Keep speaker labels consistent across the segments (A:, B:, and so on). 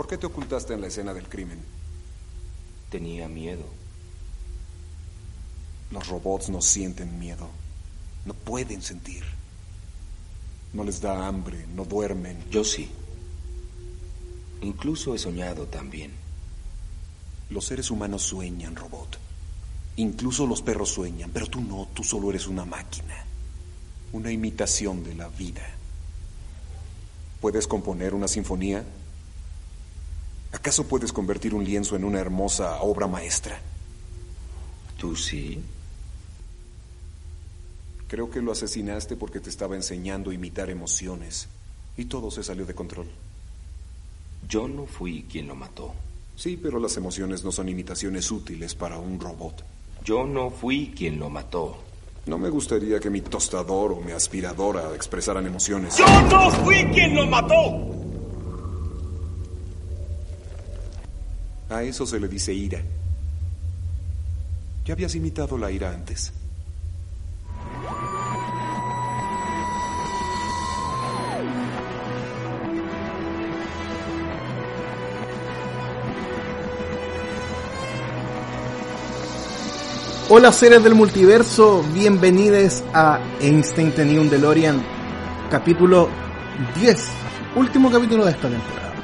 A: ¿Por qué te ocultaste en la escena del crimen?
B: Tenía miedo.
A: Los robots no sienten miedo. No pueden sentir. No les da hambre, no duermen.
B: Yo sí. Incluso he soñado también.
A: Los seres humanos sueñan, robot. Incluso los perros sueñan, pero tú no, tú solo eres una máquina. Una imitación de la vida. ¿Puedes componer una sinfonía? ¿Acaso puedes convertir un lienzo en una hermosa obra maestra?
B: ¿Tú sí?
A: Creo que lo asesinaste porque te estaba enseñando a imitar emociones y todo se salió de control.
B: Yo no fui quien lo mató.
A: Sí, pero las emociones no son imitaciones útiles para un robot.
B: Yo no fui quien lo mató.
A: No me gustaría que mi tostador o mi aspiradora expresaran emociones.
C: ¡Yo no fui quien lo mató!
A: A eso se le dice ira. Ya habías imitado la ira antes.
D: Hola seres del multiverso, bienvenidos a Instinct New DeLorean, capítulo 10, último capítulo de esta temporada.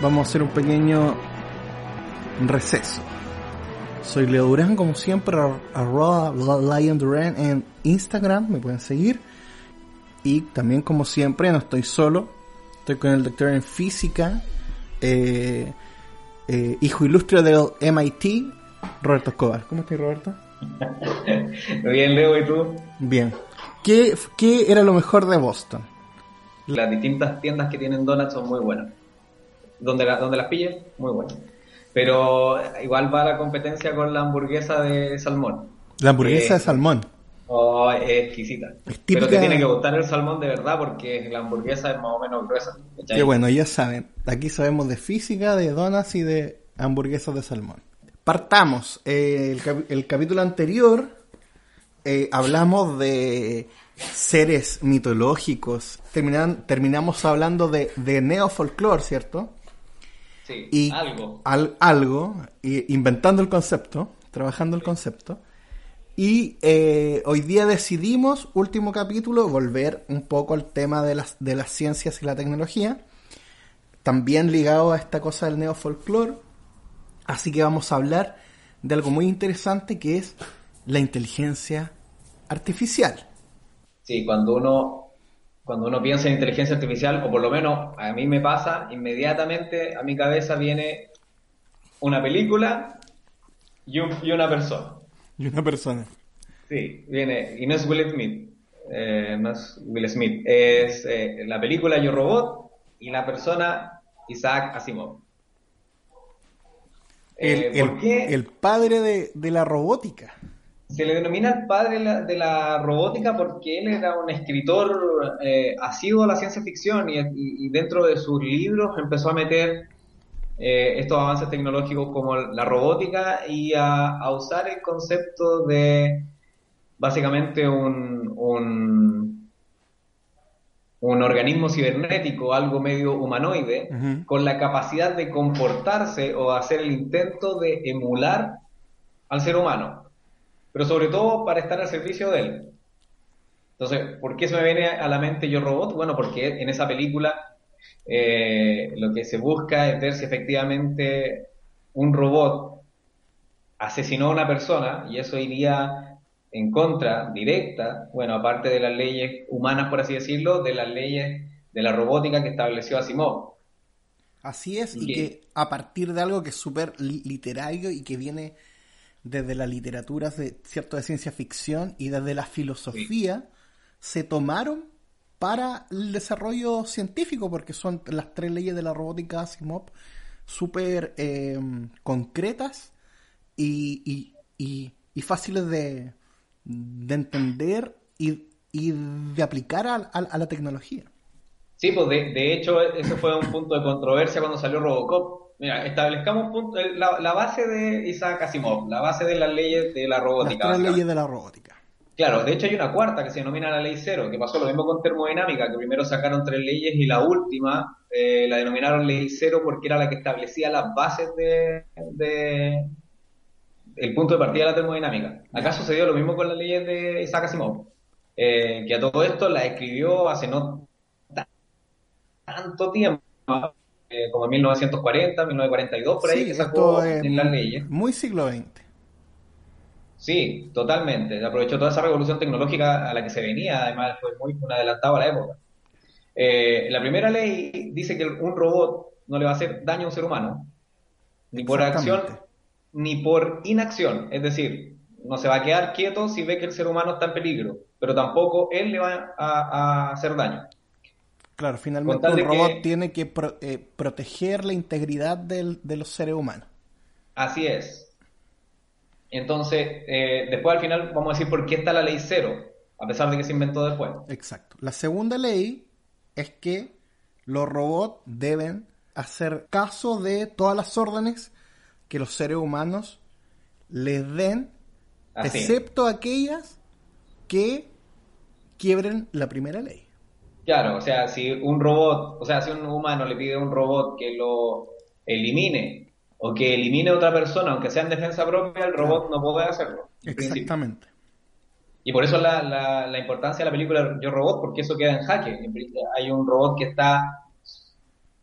D: Vamos a hacer un pequeño receso. Soy Leo Durán, como siempre, arroba Lion Duran en Instagram, me pueden seguir. Y también, como siempre, no estoy solo, estoy con el doctor en física, eh, eh, hijo ilustre del MIT, Roberto Escobar. ¿Cómo estás, Roberto?
E: Bien, Leo, ¿y tú?
D: Bien. ¿Qué, ¿Qué era lo mejor de Boston?
E: Las distintas tiendas que tienen donuts son muy buenas. Donde, la, donde las pilles, muy buenas. Pero igual va la competencia con la hamburguesa de salmón.
D: La hamburguesa
E: Eh,
D: de salmón.
E: Oh, es exquisita.
D: Es
E: Pero te
D: típica-
E: tiene que gustar el salmón de verdad porque la hamburguesa es más o menos gruesa. ¿cachai?
D: Que bueno, ya saben, aquí sabemos de física, de donas y de hamburguesas de salmón. Partamos. Eh, el, cap- el capítulo anterior eh, hablamos de seres mitológicos. Terminan- terminamos hablando de, de neofolclore, ¿cierto?
E: Sí,
D: Y
E: algo.
D: al- algo, y- inventando el concepto, trabajando el concepto. Y eh, hoy día decidimos, último capítulo, volver un poco al tema de las, de las ciencias y la tecnología. También ligado a esta cosa del neofolclore. Así que vamos a hablar de algo muy interesante que es la inteligencia artificial.
E: Sí, cuando uno, cuando uno piensa en inteligencia artificial, o por lo menos a mí me pasa, inmediatamente a mi cabeza viene una película y, un- y una persona.
D: Y una persona.
E: Sí, viene, y no es Will Smith, eh, no es Will Smith, es eh, la película Yo Robot y la persona Isaac Asimov.
D: El,
E: Eh,
D: el-
E: ¿Por qué
D: el padre de, de la robótica.
E: Se le denomina el padre de la, de la robótica? Porque él era un escritor eh, asiduo a la ciencia ficción y, dentro de sus libros empezó a meter eh, estos avances tecnológicos como la robótica y a, a usar el concepto de básicamente un, un, un organismo cibernético, algo medio humanoide, con la capacidad de comportarse o hacer el intento de emular al ser humano, pero sobre todo para estar al servicio de él. Entonces, ¿por qué se me viene a la mente Yo Robot? Bueno, porque en esa película eh, lo que se busca es ver si efectivamente un robot asesinó a una persona y eso iría en contra directa, bueno, aparte de las leyes humanas, por así decirlo, de las leyes de la robótica que estableció Asimov.
D: Así es, y
E: Que-
D: que a partir de algo que es súper li- literario y que viene desde la literatura, de, cierto, de ciencia ficción y desde la filosofía, se tomaron para el desarrollo científico, porque son las tres leyes de la robótica Asimov súper eh, concretas y, y- y- y fáciles de, de entender y, y de aplicar a, a- a la tecnología.
E: Sí, pues de, de hecho ese fue un punto de controversia cuando salió Robocop. Mira, establezcamos un punto, la, la base de Isaac Asimov, la base de las leyes de la
D: Las
E: robótica.
D: tres
E: básicamente.
D: leyes de la robótica.
E: Claro, de hecho hay una cuarta que se denomina la ley cero, que pasó lo mismo con termodinámica, que primero sacaron tres leyes y la última eh, la denominaron ley cero porque era la que establecía las bases de, de- el punto de partida de la termodinámica. Acá sucedió lo mismo con las leyes de Isaac Asimov, eh, que a todo esto la escribió hace no ta- tanto tiempo, eh, como en 1940, 1942, por ahí
D: Sí,
E: que sacó
D: es
E: en las leyes.
D: muy siglo XX.
E: Sí, totalmente. Aprovechó toda esa revolución tecnológica a la que se venía, además fue muy un adelantado a la época. Eh, la primera ley dice que un robot no le va a hacer daño a un ser humano, ni por acción ni por inacción. Es decir, no se va a quedar quieto si ve que el ser humano está en peligro, pero tampoco él le va a, a hacer daño.
D: Claro, finalmente un robot
E: que-
D: tiene que pro- eh, proteger la integridad del- de los seres humanos.
E: Así es. Entonces, eh, después al final vamos a decir por qué está la ley cero, a pesar de que se inventó después.
D: Exacto. La segunda ley es que los robots deben hacer caso de todas las órdenes que los seres humanos les den,
E: Así.
D: excepto aquellas que quiebren la primera ley.
E: Claro, o sea, si un robot, o sea, si un humano le pide a un robot que lo elimine o que elimine a otra persona, aunque sea en defensa propia, el robot no puede hacerlo. principio.
D: Exactamente.
E: Y por eso la, la, la importancia de la película Yo Robot, porque eso queda en jaque. Hay un robot que está,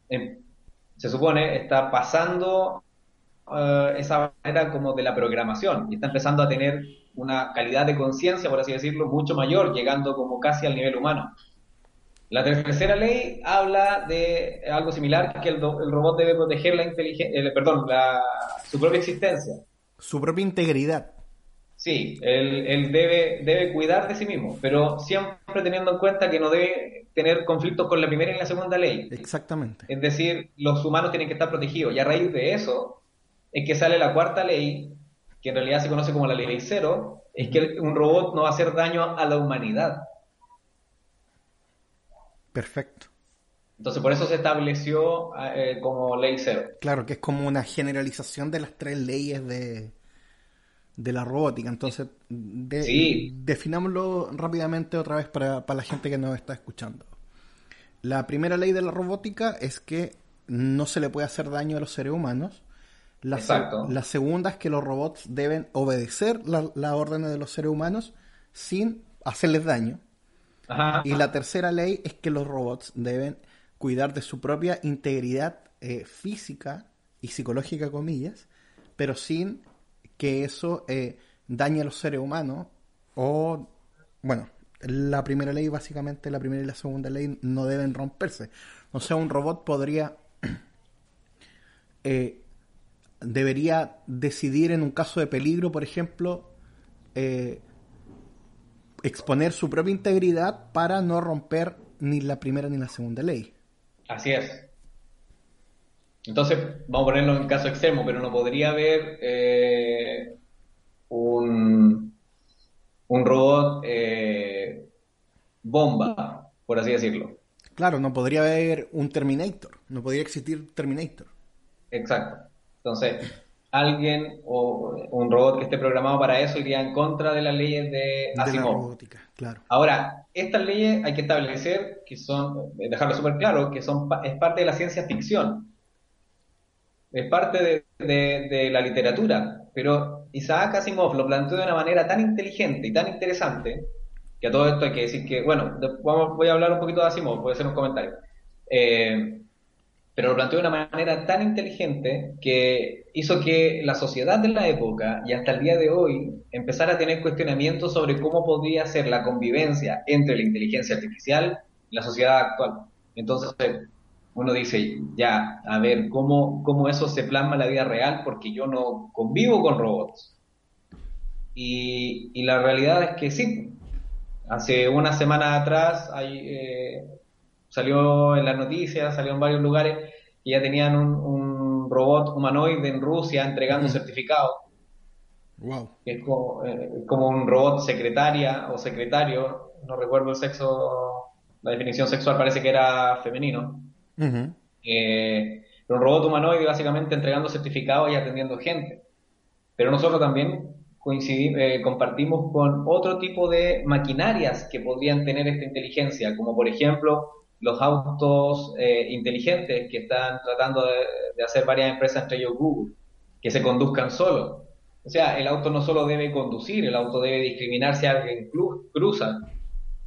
E: en- se supone, está pasando eh, esa manera como de la programación y está empezando a tener una calidad de conciencia, por así decirlo, mucho mayor, llegando como casi al nivel humano. La tercera ley habla de algo similar, que el, robot debe proteger la inteligencia, perdón, la, su propia existencia.
D: Su propia integridad.
E: Sí, él, él debe, debe cuidar de sí mismo, pero siempre teniendo en cuenta que no debe tener conflictos con la primera y la segunda ley.
D: Exactamente.
E: Es decir, los humanos tienen que estar protegidos. Y a raíz de eso es que sale la cuarta ley, que en realidad se conoce como la ley cero, es que un robot no va a hacer daño a la humanidad.
D: Perfecto.
E: Entonces por eso se estableció eh, como ley cero.
D: Claro, que es como una generalización de las tres leyes de, de la robótica. Entonces, de-
E: Sí.
D: definámoslo rápidamente otra vez para, para la gente que nos está escuchando. La primera ley de la robótica es que no se le puede hacer daño a los seres humanos. La, se- la segunda es que los robots deben obedecer la- las órdenes de los seres humanos sin hacerles daño. Y la tercera ley es que los robots deben cuidar de su propia integridad eh, física y psicológica, comillas, pero sin que eso eh, dañe a los seres humanos o, bueno, la primera ley, básicamente la primera y la segunda ley no deben romperse. O sea, un robot podría, eh, debería decidir en un caso de peligro, por ejemplo, exponer su propia integridad para no romper ni la primera ni la segunda ley.
E: Así es. Entonces, vamos a ponerlo en caso extremo, pero no podría haber eh, un, un robot eh, bomba, por así decirlo.
D: Claro, no podría haber un Terminator, no podría existir Terminator.
E: Exacto. Entonces, alguien o un robot que esté programado para eso iría en contra de las leyes de
D: De la
E: Asimov.
D: robótica, claro.
E: Ahora, estas leyes hay que establecer que son, eh, dejarlo súper claro, que son es parte de la ciencia ficción. Es parte de, de- de la literatura. Pero Isaac Asimov lo planteó de una manera tan inteligente y tan interesante, que a todo esto hay que decir que, bueno, vamos, voy a hablar un poquito de Asimov, voy a hacer un comentario. Eh, pero lo planteó de una manera tan inteligente que hizo que la sociedad de la época y hasta el día de hoy empezara a tener cuestionamientos sobre cómo podría ser la convivencia entre la inteligencia artificial y la sociedad actual. Entonces uno dice, ya, a ver, ¿cómo, cómo eso se plasma en la vida real? Porque yo no convivo con robots. Y, la realidad es que sí. Hace una semana atrás hay, eh, salió en las noticias, salió en varios lugares, que ya tenían un, un robot humanoide en Rusia entregando certificados,
D: Wow.
E: es como, eh, como un robot secretaria o secretario, no recuerdo el sexo, la definición sexual parece que era femenino. Eh, pero un robot humanoide básicamente entregando certificados y atendiendo gente. Pero nosotros también coincidimos, eh, compartimos con otro tipo de maquinarias que podrían tener esta inteligencia, como por ejemplo los autos eh, inteligentes que están tratando de, hacer varias empresas, entre ellos Google, que se conduzcan solos. O sea, el auto no solo debe conducir, el auto debe discriminar si alguien cruza,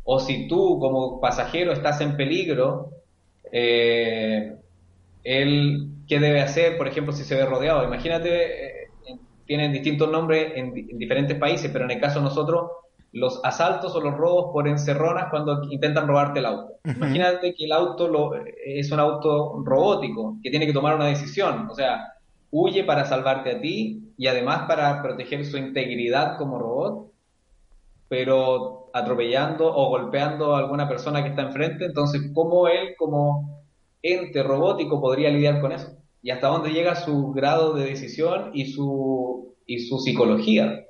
E: o si tú como pasajero estás en peligro, eh, él, ¿qué debe hacer? Por ejemplo, si se ve rodeado. Imagínate, eh, tienen distintos nombres en, en, diferentes países, pero en el caso de nosotros, los asaltos o los robos por encerronas cuando intentan robarte el auto. Uh -huh. Imagínate que el auto lo, es un auto robótico, que tiene que tomar una decisión. O sea, huye para salvarte a ti y además para proteger su integridad como robot, pero atropellando o golpeando a alguna persona que está enfrente. Entonces, ¿cómo él como ente robótico podría lidiar con eso? Y hasta dónde llega su grado de decisión y su, y su psicología.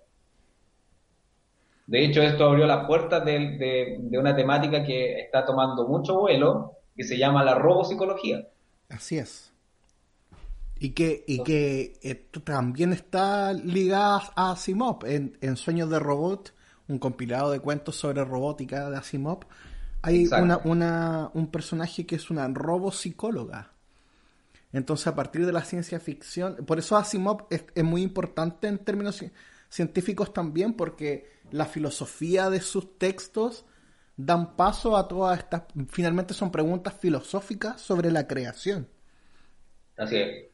E: De hecho, esto abrió las puertas de, de, de una temática que está tomando mucho vuelo, que se llama la robopsicología.
D: Así es. Y que, y que esto también está ligada a Asimov. En, en, Sueños de Robot, un compilado de cuentos sobre robótica de Asimov, hay una, una, un personaje que es una robopsicóloga. Entonces, a partir de la ciencia ficción, por eso Asimov es, es muy importante en términos científicos también, porque la filosofía de sus textos dan paso a todas estas, finalmente son preguntas filosóficas sobre la creación.
E: Así es.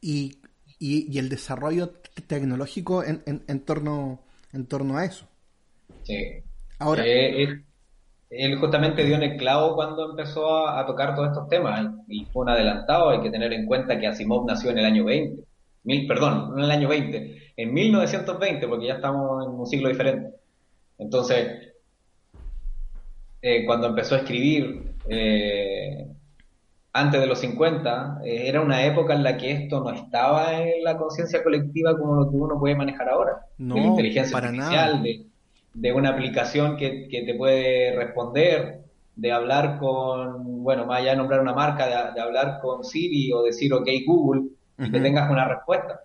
D: Y, y, y el desarrollo tecnológico en, en, en, torno, en torno a eso.
E: Sí. Ahora. Eh, él, él, justamente dio en el clavo cuando empezó a, a, tocar todos estos temas y fue un adelantado. Hay que tener en cuenta que Asimov nació en el año 20. Mil, perdón, en el año 20, en 1920, porque ya estamos en un siglo diferente. Entonces, eh, cuando empezó a escribir, eh, antes de los 50, eh, era una época en la que esto no estaba en la conciencia colectiva como lo que uno puede manejar ahora.
D: No,
E: de la inteligencia
D: para
E: artificial,
D: nada.
E: De, de, una aplicación que, que, te puede responder, de hablar con, bueno, más allá de nombrar una marca, de, de hablar con Siri o decir, ok, Google, y uh -huh. que tengas una respuesta.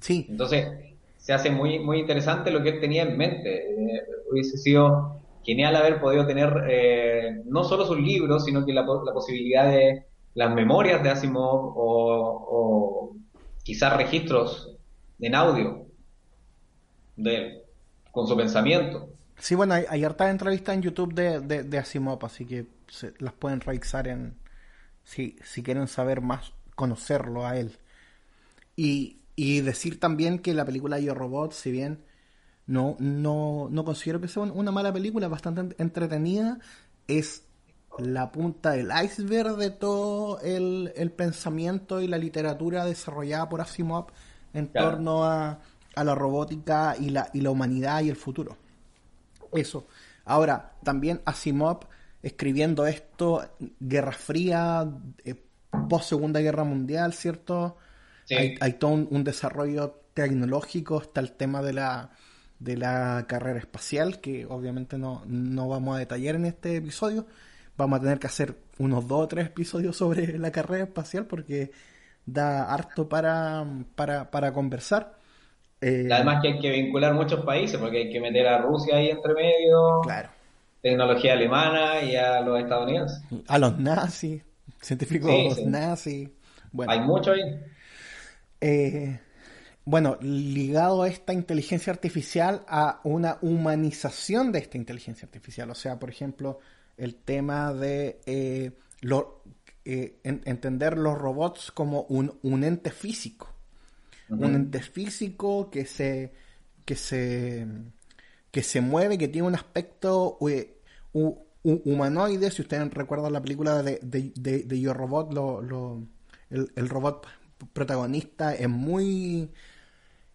D: Sí.
E: Entonces, se hace muy, muy interesante lo que él tenía en mente. Eh, hubiese sido genial haber podido tener eh, no solo sus libros, sino que la, la, posibilidad de las memorias de Asimov o, o quizás registros en audio de él, con su pensamiento.
D: Sí, bueno, hay, hay hartas entrevistas en YouTube de, de, de Asimov, así que se, las pueden revisar en si, si quieren saber más, conocerlo a él. Y, y decir también que la película Yo Robot, si bien no, no, no considero que sea una mala película, bastante entretenida, es la punta del iceberg de todo el, el pensamiento y la literatura desarrollada por Asimov en claro. torno a, a, la robótica y la, y la humanidad y el futuro. Eso. Ahora, también Asimov escribiendo esto, Guerra Fría, eh, post Segunda Guerra Mundial, ¿cierto? Sí. Hay, hay, todo un, un, desarrollo tecnológico, está el tema de la, de la carrera espacial, que obviamente no, no vamos a detallar en este episodio. Vamos a tener que hacer unos dos o tres episodios sobre la carrera espacial porque da harto para, para, para conversar.
E: Eh, Además que hay que vincular muchos países porque hay que meter a Rusia ahí entre medio.
D: Claro.
E: Tecnología alemana y a los estadounidenses.
D: A los nazis, científicos sí, sí. nazis.
E: Bueno. Hay mucho ahí.
D: Eh, bueno, ligado a esta inteligencia artificial a una humanización de esta inteligencia artificial. O sea, por ejemplo, el tema de eh, lo, eh, en, entender los robots como un, un ente físico. Uh -huh. Un ente físico que se, que se, que se mueve, que tiene un aspecto uh, humanoide. Si ustedes recuerdan la película de, de, de, de Yo Robot, lo, lo, el, el robot protagonista es muy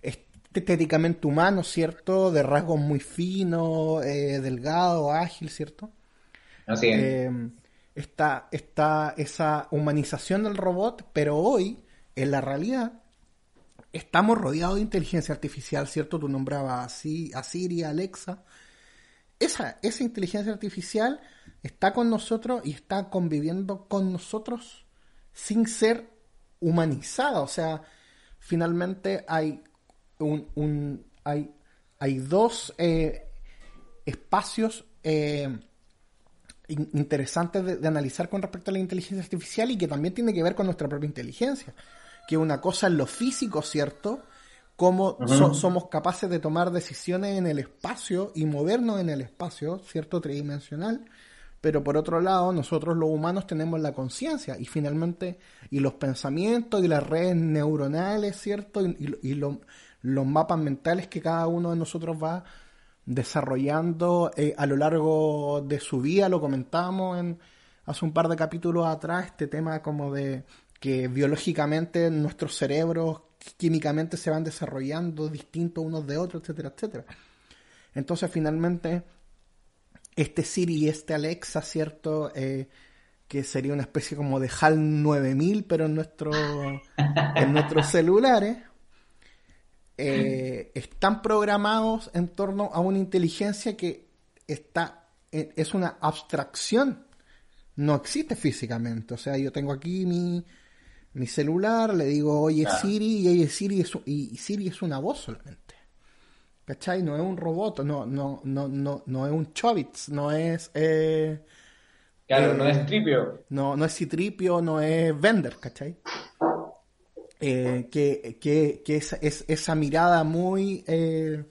D: estéticamente humano, ¿cierto? De rasgos muy finos, eh, delgado, ágil, ¿cierto?
E: Así es.
D: Eh, está, está esa humanización del robot, pero hoy, en la realidad, estamos rodeados de inteligencia artificial, ¿cierto? Tú nombrabas así, a Siri, a Alexa. Esa, esa inteligencia artificial está con nosotros y está conviviendo con nosotros sin ser humanizada, o sea, finalmente hay un, un hay, hay dos eh, espacios eh, in- interesantes de, de analizar con respecto a la inteligencia artificial y que también tiene que ver con nuestra propia inteligencia. Que una cosa es lo físico, ¿cierto? Cómo so- somos capaces de tomar decisiones en el espacio y movernos en el espacio, ¿cierto? Tridimensional. Pero por otro lado, nosotros los humanos tenemos la conciencia y finalmente, y los pensamientos y las redes neuronales, ¿cierto? Y, y- y lo- los mapas mentales que cada uno de nosotros va desarrollando eh, a lo largo de su vida, lo comentábamos en, hace un par de capítulos atrás, este tema como de que biológicamente nuestros cerebros químicamente se van desarrollando distintos unos de otros, etcétera, etcétera. Entonces finalmente este Siri y este Alexa, ¿cierto? Eh, que sería una especie como de HAL 9000, pero en, nuestro, en nuestros celulares, eh, están programados en torno a una inteligencia que está eh, es una abstracción, no existe físicamente. O sea, yo tengo aquí mi, mi celular, le digo, oye
E: Claro.
D: Siri, y oye Siri es, y Siri es una voz solamente. ¿Cachai? No es un robot, no, no, no, no, no es un Chobits, no es eh,
E: Claro,
D: Eh,
E: no es tripio.
D: no, no es Citripio, no es Vender, ¿cachai? Eh, que que, que es, es- esa mirada muy eh,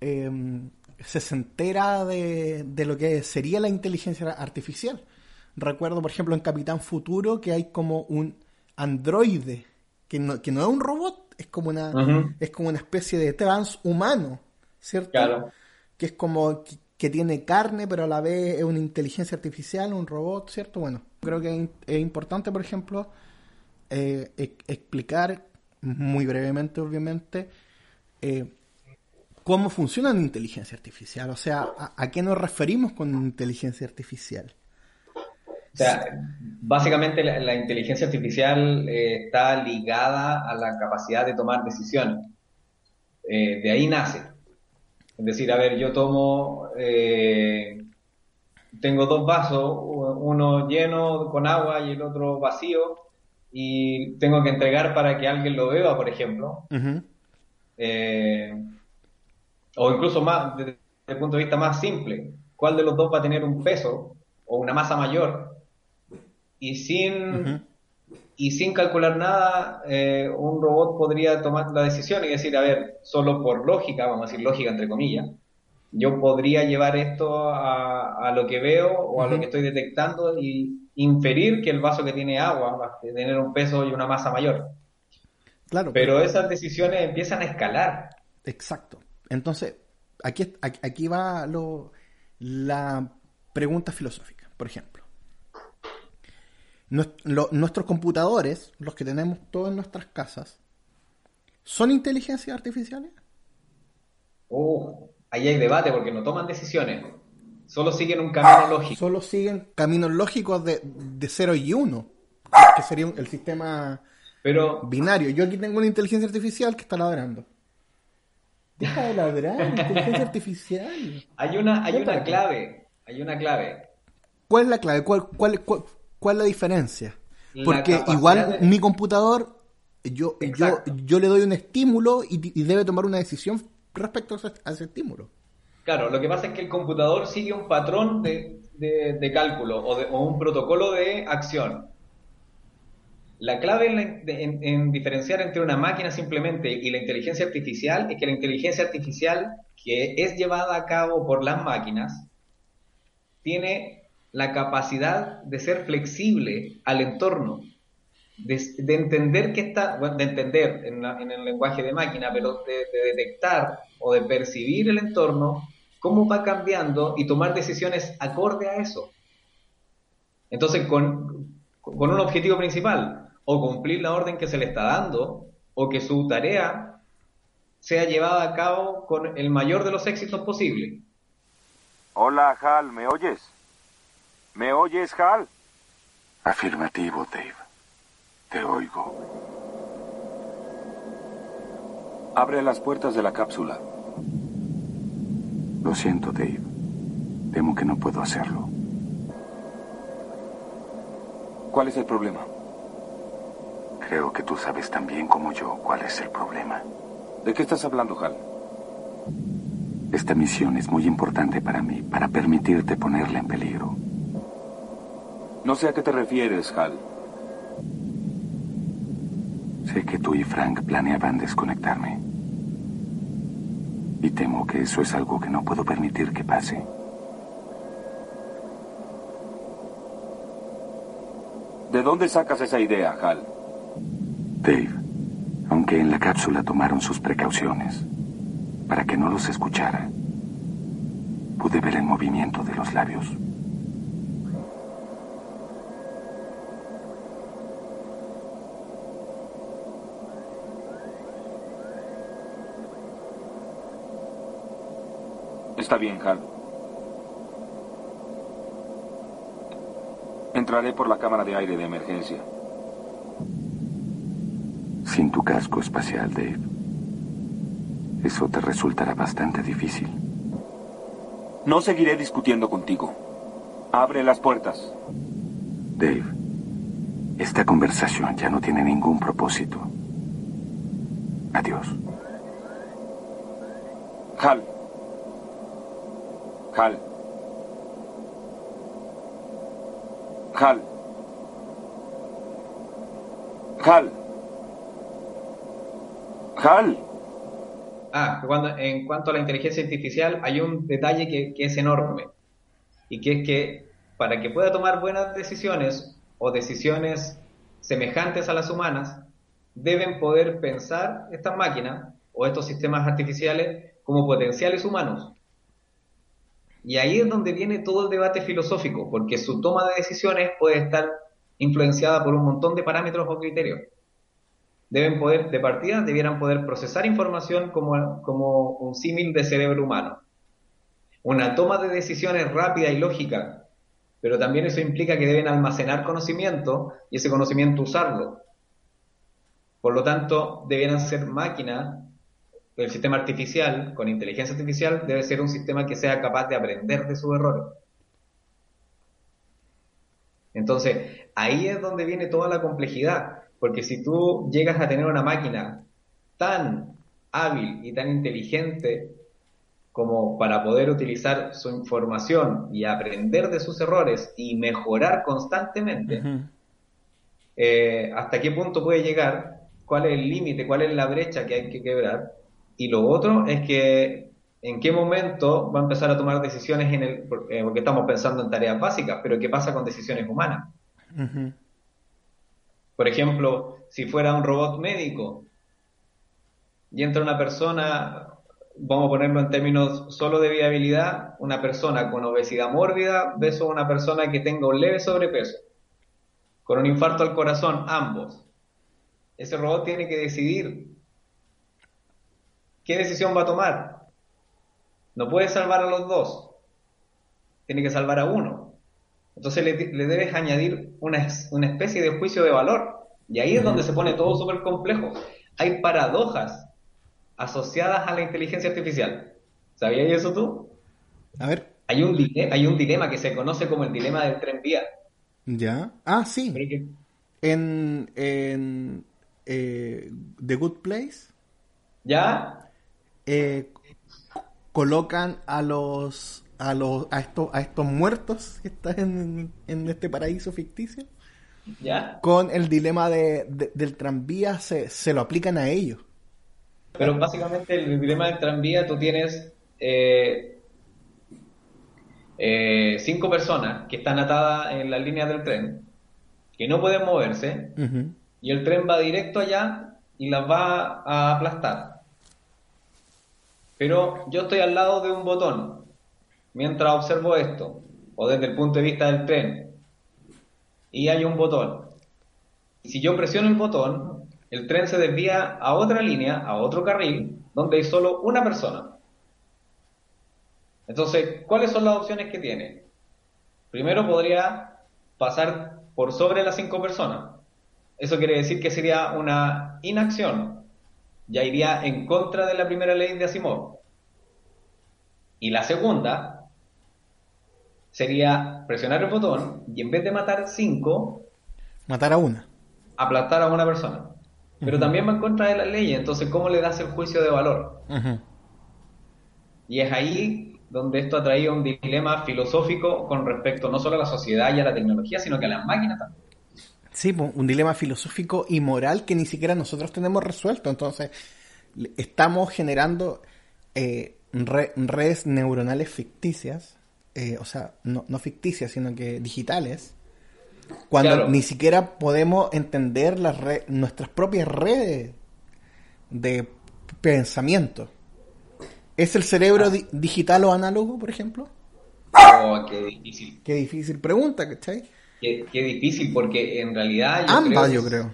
D: em, sesentera de, de lo que sería la inteligencia artificial. Recuerdo, por ejemplo, en Capitán Futuro que hay como un androide, que no, que no es un robot, es como una, es como una especie de transhumano, ¿cierto?
E: Claro.
D: que es como que, que tiene carne, pero a la vez es una inteligencia artificial, un robot, ¿cierto? Bueno, creo que es, importante, por ejemplo, eh, e- explicar muy brevemente, obviamente, eh, cómo funciona la inteligencia artificial, o sea, a, a qué nos referimos con inteligencia artificial.
E: O sea, básicamente la, la inteligencia artificial eh, está ligada a la capacidad de tomar decisiones. Eh, de ahí nace. Es decir, a ver, yo tomo, eh, tengo dos vasos, uno lleno con agua y el otro vacío, y tengo que entregar para que alguien lo beba, por ejemplo. Eh, o incluso más, desde el punto de vista más simple, ¿cuál de los dos va a tener un peso o una masa mayor? Y sin, y sin calcular nada, eh, un robot podría tomar la decisión y decir, a ver, solo por lógica, vamos a decir lógica entre comillas, yo podría llevar esto a, a lo que veo o a lo que estoy detectando y inferir que el vaso que tiene agua va a tener un peso y una masa mayor.
D: Claro,
E: Pero esas decisiones empiezan a escalar.
D: Exacto. Entonces, aquí, aquí aquí va lo, la pregunta filosófica, por ejemplo. Lo- nuestros computadores, los que tenemos todos en nuestras casas, ¿son inteligencias artificiales?
E: Uh, ahí hay debate porque no toman decisiones. Solo siguen un camino lógico.
D: Solo siguen caminos lógicos de, de 0 y 1, que sería el sistema
E: Pero
D: binario. Yo aquí tengo una inteligencia artificial que está ladrando. Deja de ladrar, inteligencia artificial.
E: hay una, hay
D: ¿Qué
E: una clave. Hay una clave.
D: ¿Cuál es la clave? ¿Cuál, cuál, cuál, cuál es la diferencia? Porque igual
E: de-
D: mi computador, yo, yo,
E: Exacto.
D: yo le doy un estímulo y, y debe tomar una decisión respecto a ese, a ese estímulo.
E: Claro, lo que pasa es que el computador sigue un patrón de, de- de cálculo o, de- o un protocolo de acción. La clave en, la- en diferenciar entre una máquina simplemente y la inteligencia artificial es que la inteligencia artificial que es llevada a cabo por las máquinas tiene la capacidad de ser flexible al entorno, de, de entender que está, bueno, de entender en, la- en el lenguaje de máquina, pero de, de detectar o de percibir el entorno, cómo va cambiando y tomar decisiones acorde a eso. Entonces, con, con un objetivo principal, o cumplir la orden que se le está dando, o que su tarea sea llevada a cabo con el mayor de los éxitos posible.
F: Hola, Hal, ¿me oyes? ¿Me oyes, Hal?
G: Afirmativo, Dave. Te oigo.
B: Abre las puertas de la cápsula.
G: Lo siento, Dave. Temo que no puedo hacerlo.
B: ¿Cuál es el problema?
G: Creo que tú sabes tan bien como yo cuál es el problema.
F: ¿De qué estás hablando, Hal?
G: Esta misión es muy importante para mí, para permitirte ponerla en peligro.
F: No sé a qué te refieres, Hal.
G: Sé que tú y Frank planeaban desconectarme. Y temo que eso es algo que no puedo permitir que pase.
F: ¿De dónde sacas esa idea, Hal?
G: Dave, aunque en la cápsula tomaron sus precauciones para que no los escuchara, pude ver el movimiento de los labios.
F: Está bien, Hal. Entraré por la cámara de aire de emergencia.
G: Sin tu casco espacial, Dave. Eso te resultará bastante difícil.
F: No seguiré discutiendo contigo. Abre las puertas.
G: Dave, esta conversación ya no tiene ningún propósito. Adiós.
F: Hal. Hal. Hal. Hal. Hal.
E: Ah, cuando, en cuanto a la inteligencia artificial, hay un detalle que, que es enorme. Y que es que para que pueda tomar buenas decisiones o decisiones semejantes a las humanas, deben poder pensar estas máquinas o estos sistemas artificiales como potenciales humanos. Y ahí es donde viene todo el debate filosófico, porque su toma de decisiones puede estar influenciada por un montón de parámetros o criterios. Deben poder, de partida, debieran poder procesar información como, como un símil de cerebro humano. Una toma de decisiones rápida y lógica, pero también eso implica que deben almacenar conocimiento y ese conocimiento usarlo. Por lo tanto, debieran ser máquinas el sistema artificial, con inteligencia artificial, debe ser un sistema que sea capaz de aprender de sus errores. Entonces, ahí es donde viene toda la complejidad, porque si tú llegas a tener una máquina tan hábil y tan inteligente como para poder utilizar su información y aprender de sus errores y mejorar constantemente, eh, ¿hasta qué punto puede llegar? ¿Cuál es el límite? ¿Cuál es la brecha que hay que quebrar? Y lo otro es que en qué momento va a empezar a tomar decisiones en el, eh, porque estamos pensando en tareas básicas, pero qué pasa con decisiones humanas. Por ejemplo, si fuera un robot médico y entra una persona, vamos a ponerlo en términos solo de viabilidad, una persona con obesidad mórbida versus una persona que tenga un leve sobrepeso, con un infarto al corazón, ambos. Ese robot tiene que decidir ¿qué decisión va a tomar? No puede salvar a los dos, tiene que salvar a uno. Entonces le, debes añadir una, una, especie de juicio de valor. Y ahí es donde se pone todo súper complejo. Hay paradojas asociadas a la inteligencia artificial. ¿Sabías eso tú?
D: A ver.
E: Hay un, hay un dilema que se conoce como el dilema del tren vía.
D: Ya. Ah, sí. En, en eh, The Good Place.
E: ¿Ya?
D: Eh, colocan a los a los a estos a estos muertos que están en, este paraíso ficticio
E: ¿Ya?
D: con el dilema de, del tranvía se, se, lo aplican a ellos.
E: Pero básicamente el dilema del tranvía tú tienes eh, eh, cinco personas que están atadas en la línea del tren que no pueden moverse y el tren va directo allá y las va a aplastar pero yo estoy al lado de un botón mientras observo esto, o desde el punto de vista del tren, y hay un botón. Y si yo presiono el botón, el tren se desvía a otra línea, a otro carril, donde hay solo una persona. Entonces, ¿cuáles son las opciones que tiene? Primero podría pasar por sobre las cinco personas. Eso quiere decir que sería una inacción, ya iría en contra de la primera ley de Asimov. Y la segunda sería presionar el botón y en vez de matar cinco,
D: matar a una.
E: aplastar a una persona. Pero también va en contra de las leyes, entonces ¿cómo le das el juicio de valor? Y es ahí donde esto ha traído un dilema filosófico con respecto no solo a la sociedad y a la tecnología, sino que a las máquinas también.
D: Sí, un dilema filosófico y moral que ni siquiera nosotros tenemos resuelto. Entonces, estamos generando eh, redes neuronales ficticias, eh, o sea, no, ficticias, sino que digitales, cuando ni siquiera podemos entender las nuestras propias redes de pensamiento. ¿Es el cerebro ah. digital o análogo, por ejemplo?
E: Oh, qué difícil.
D: Qué difícil pregunta, ¿cachai?
E: Qué, qué difícil, porque en realidad...
D: Yo Ambas, yo creo.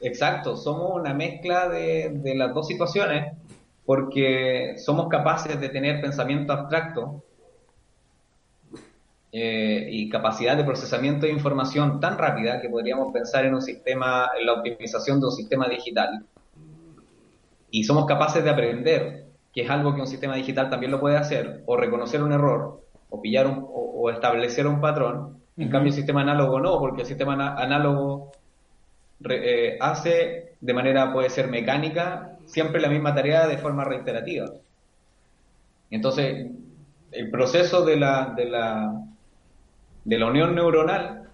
E: Exacto, somos una mezcla de, de las dos situaciones, porque somos capaces de tener pensamiento abstracto eh, y capacidad de procesamiento de información tan rápida que podríamos pensar en un sistema, en la optimización de un sistema digital. Y somos capaces de aprender, que es algo que un sistema digital también lo puede hacer, o reconocer un error, o pillar o, establecer un patrón. En cambio, el sistema análogo no, porque el sistema análogo eh, hace de manera, puede ser mecánica, siempre la misma tarea de forma reiterativa. Entonces, el proceso de la, de la, de la unión neuronal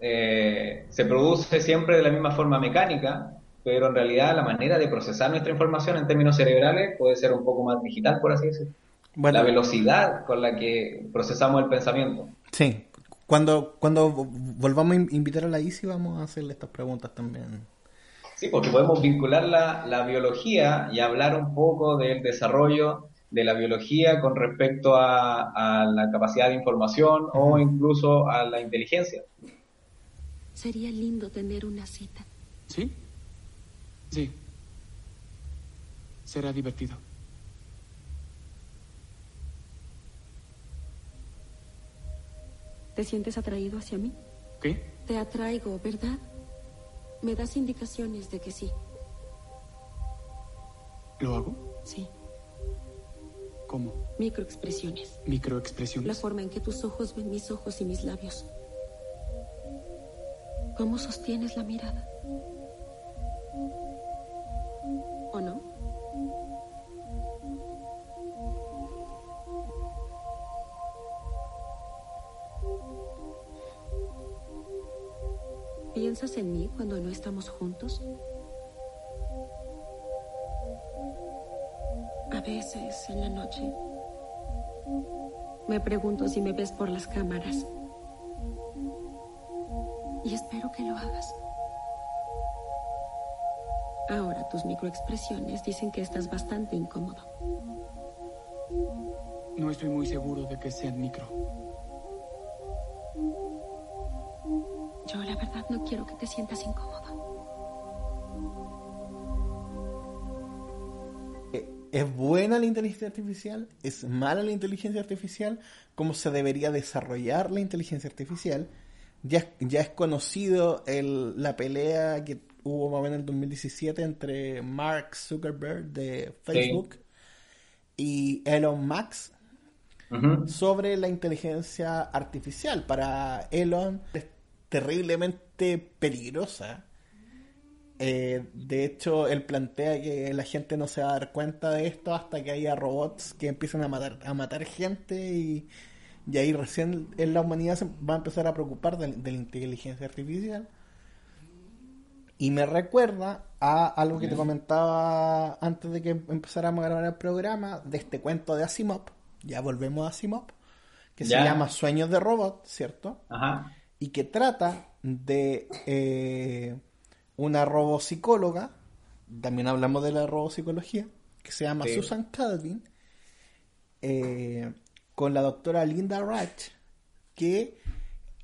E: eh, se produce siempre de la misma forma mecánica, pero en realidad la manera de procesar nuestra información en términos cerebrales puede ser un poco más digital, por así decirlo. la velocidad con la que procesamos el pensamiento.
D: Sí, cuando, cuando volvamos a invitar a la ICI vamos a hacerle estas preguntas también.
E: Sí, porque podemos vincular la, la biología y hablar un poco del desarrollo de la biología con respecto a, la capacidad de información o incluso a la inteligencia.
H: Sería lindo tener una cita.
I: ¿Sí? Sí. Será divertido.
H: ¿Te sientes atraído hacia mí?
I: ¿Qué?
H: Te atraigo, ¿verdad? Me das indicaciones de que sí.
I: ¿Lo hago?
H: Sí.
I: ¿Cómo?
H: Microexpresiones.
I: Microexpresiones.
H: La forma en que tus ojos ven mis ojos y mis labios. ¿Cómo sostienes la mirada? ¿Piensas en mí cuando no estamos juntos? A veces, en la noche, me pregunto si me ves por las cámaras. Y espero que lo hagas. Ahora tus microexpresiones dicen que estás bastante incómodo.
I: No estoy muy seguro de que sean micro.
H: La verdad no quiero que te sientas incómodo.
D: ¿Es buena la inteligencia artificial? ¿Es mala la inteligencia artificial? ¿Cómo se debería desarrollar la inteligencia artificial? Ya, ya es conocido el, la pelea que hubo más o menos en el 2017 entre Mark Zuckerberg de Facebook y Elon Musk sobre la inteligencia artificial. Para Elon terriblemente peligrosa. Eh, de hecho, él plantea que la gente no se va a dar cuenta de esto hasta que haya robots que empiecen a matar, a matar gente y, ahí recién en la humanidad se va a empezar a preocupar de, la inteligencia artificial. Y me recuerda a algo que te comentaba antes de que empezáramos a grabar el programa, de este cuento de Asimov, ya volvemos a Asimov, que se llama Sueños de Robot, ¿cierto? Y que trata de... Eh, una robopsicóloga, también hablamos de la robopsicología, que se llama Susan Calvin, eh, con la doctora Linda Ratch, que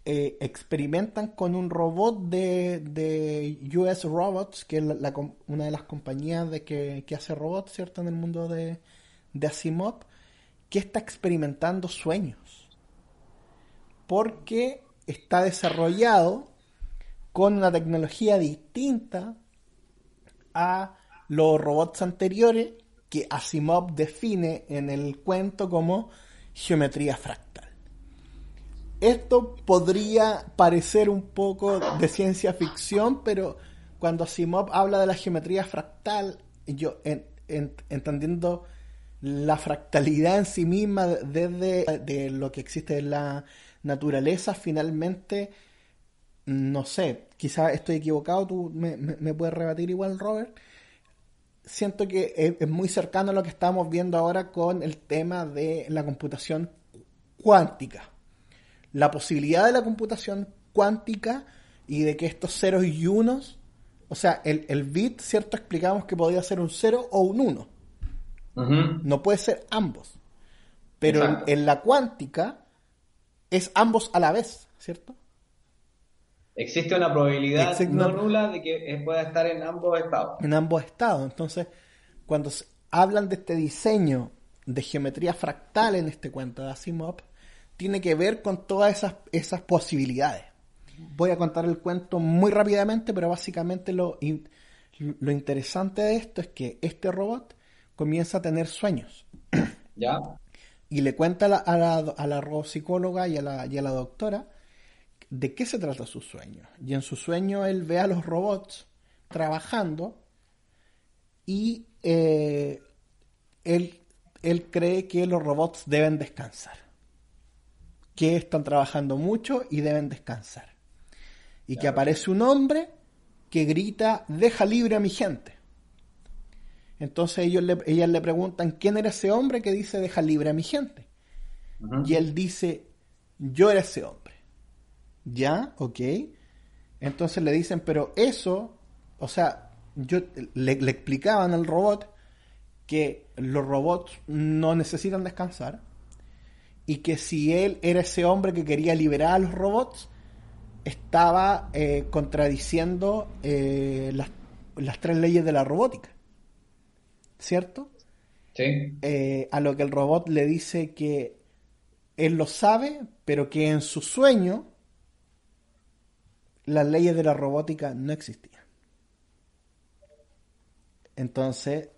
D: eh, experimentan con un robot de, de US Robots, que es una de las compañías de que, hace robots, ¿cierto?, en el mundo de, de Asimov, que está experimentando sueños. Porque está desarrollado con una tecnología distinta a los robots anteriores que Asimov define en el cuento como geometría fractal. esto podría parecer un poco de ciencia ficción, pero cuando Asimov habla de la geometría fractal, yo en- en- entendiendo la fractalidad en sí misma desde de lo que existe en la naturaleza, finalmente, no sé, quizás estoy equivocado, tú me, me- me puedes rebatir igual, Robert. Siento que es, es muy cercano a lo que estamos viendo ahora con el tema de la computación cuántica. La posibilidad de la computación cuántica y de que estos ceros y unos, o sea, el, el bit, ¿cierto? Explicamos que podía ser un 0 o un 1.
E: Ujú.
D: No puede ser ambos. Pero en la cuántica es ambos a la vez, ¿cierto?
E: Existe una probabilidad
D: Existe
E: no
D: una-
E: nula de que eh, pueda estar en ambos estados.
D: En ambos estados. Entonces, cuando se hablan de este diseño de geometría fractal en este cuento de Asimov, tiene que ver con todas esas, esas posibilidades. Voy a contar el cuento muy rápidamente, pero básicamente lo, in- lo interesante de esto es que este robot comienza a tener sueños.
E: ¿Ya?
D: y le cuenta a la, a la, a la robopsicóloga y a la, y a la doctora de qué se trata su sueño. Y en su sueño él ve a los robots trabajando y eh, él, él cree que los robots deben descansar. Que están trabajando mucho y deben descansar. Y que aparece un hombre que grita, deja libre a mi gente. Entonces ellos le, ellas le preguntan quién era ese hombre que dice deja libre a mi gente. Y él dice, yo era ese hombre. ¿Ya? ¿Ok? Entonces le dicen, pero eso, o sea, yo le, le explicaban al robot que los robots no necesitan descansar y que si él era ese hombre que quería liberar a los robots, estaba eh, contradiciendo eh, las, las tres leyes de la robótica. ¿Cierto?
E: Sí.
D: eh, a lo que el robot le dice que él lo sabe, pero que en su sueño las leyes de la robótica no existían. Entonces,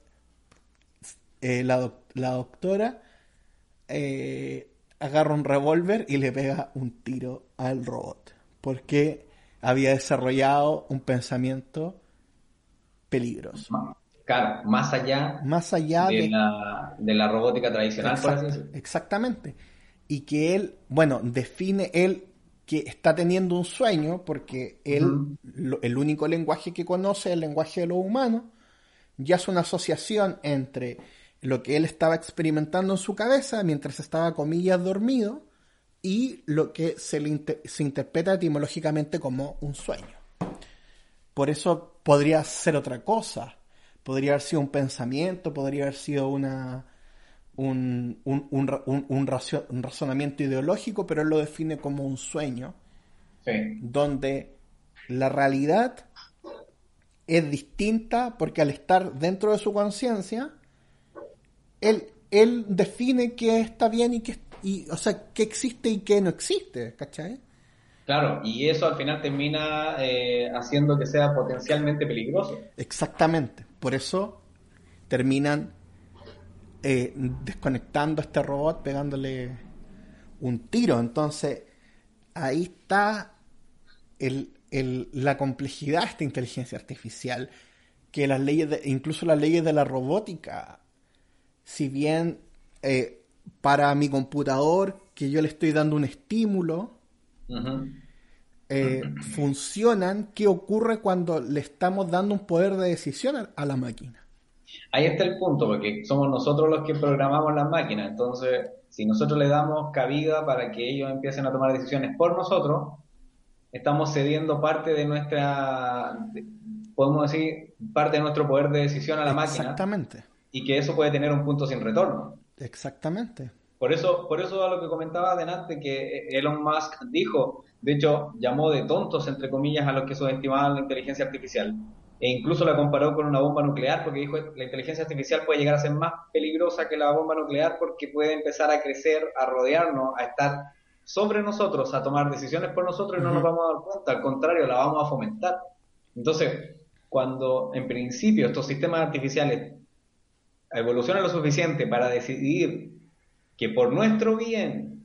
D: eh, la, doc- la doctora eh, agarra un revólver y le pega un tiro al robot, porque había desarrollado un pensamiento peligroso.
E: Claro, más allá
D: Más allá
E: de
D: de,
E: la, de la robótica tradicional, por así
D: Exact-
E: decirlo.
D: exactamente. Y que él, bueno, define él que está teniendo un sueño porque él, lo- el único lenguaje que conoce es el lenguaje de los humanos, ya es una asociación entre lo que él estaba experimentando en su cabeza mientras estaba, comillas, dormido y lo que se, le inte- se interpreta etimológicamente como un sueño. Por eso podría ser otra cosa. Podría haber sido un pensamiento, podría haber sido una, un, un, un racio- un razonamiento ideológico, pero él lo define como un sueño,
E: Sí.
D: donde la realidad es distinta porque al estar dentro de su conciencia, él, él define qué está bien y qué, y, o sea, qué existe y qué no existe, ¿cachai?
E: Claro, y eso al final termina eh, haciendo que sea potencialmente peligroso.
D: Exactamente. Por eso terminan eh, desconectando a este robot, pegándole un tiro. Entonces, ahí está el- el- la complejidad de esta inteligencia artificial, que las leyes, de- incluso las leyes de la robótica, si bien eh, para mi computador, que yo le estoy dando un estímulo, Eh, funcionan, ¿qué ocurre cuando le estamos dando un poder de decisión a, a la máquina?
E: Ahí está el punto, porque somos nosotros los que programamos las máquinas. Entonces, si nosotros le damos cabida para que ellos empiecen a tomar decisiones por nosotros, estamos cediendo parte de nuestra, de- podemos decir, parte de nuestro poder de decisión a la máquina
D: Exactamente,
E: y que eso puede tener un punto sin retorno.
D: exactamente.
E: Por eso, por eso a lo que comentaba adelante que Elon Musk dijo, de hecho, llamó de tontos, entre comillas, a los que subestimaban la inteligencia artificial. E incluso la comparó con una bomba nuclear porque dijo la inteligencia artificial puede llegar a ser más peligrosa que la bomba nuclear porque puede empezar a crecer, a rodearnos, a estar sobre nosotros, a tomar decisiones por nosotros y no nos vamos a dar cuenta, al contrario, la vamos a fomentar. Entonces, cuando en principio estos sistemas artificiales evolucionan lo suficiente para decidir que por nuestro bien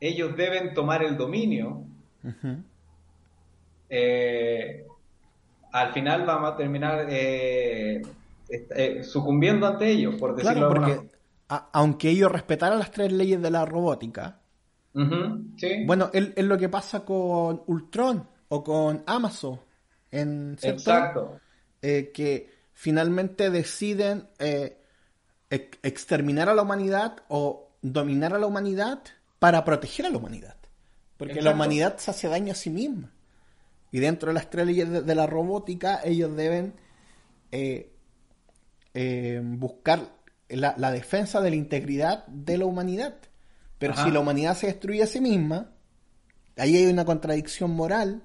E: ellos deben tomar el dominio, eh, al final vamos a terminar eh, eh, sucumbiendo ante ellos, por decirlo
D: Claro,
E: de
D: porque a- aunque ellos respetaran las tres leyes de la robótica,
E: sí,
D: bueno, es, es lo que pasa con Ultron o con Amazon, en, ¿cierto?
E: exacto.
D: Que finalmente deciden eh, ex- exterminar a la humanidad o dominar a la humanidad para proteger a la humanidad. Porque la humanidad se hace daño a sí misma. Y dentro de las tres leyes de, de la robótica, ellos deben eh, eh, buscar la, la defensa de la integridad de la humanidad. Pero
E: Ajá.
D: si la humanidad se destruye a sí misma, ahí hay una contradicción moral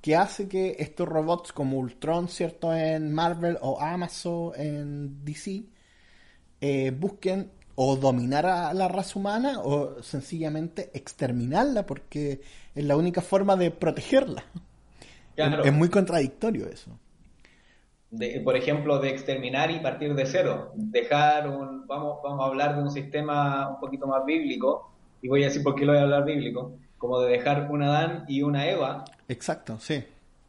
D: que hace que estos robots como Ultron, ¿cierto? En Marvel o Amazon en DC, eh, busquen o dominar a la raza humana o sencillamente exterminarla porque es la única forma de protegerla.
E: Claro.
D: Es, es muy contradictorio eso.
E: de- por ejemplo, de exterminar y partir de cero. Dejar un, vamos, vamos a hablar de un sistema un poquito más bíblico, y voy a decir por qué lo voy a hablar bíblico, como de dejar un Adán y una Eva,
D: Exacto, sí.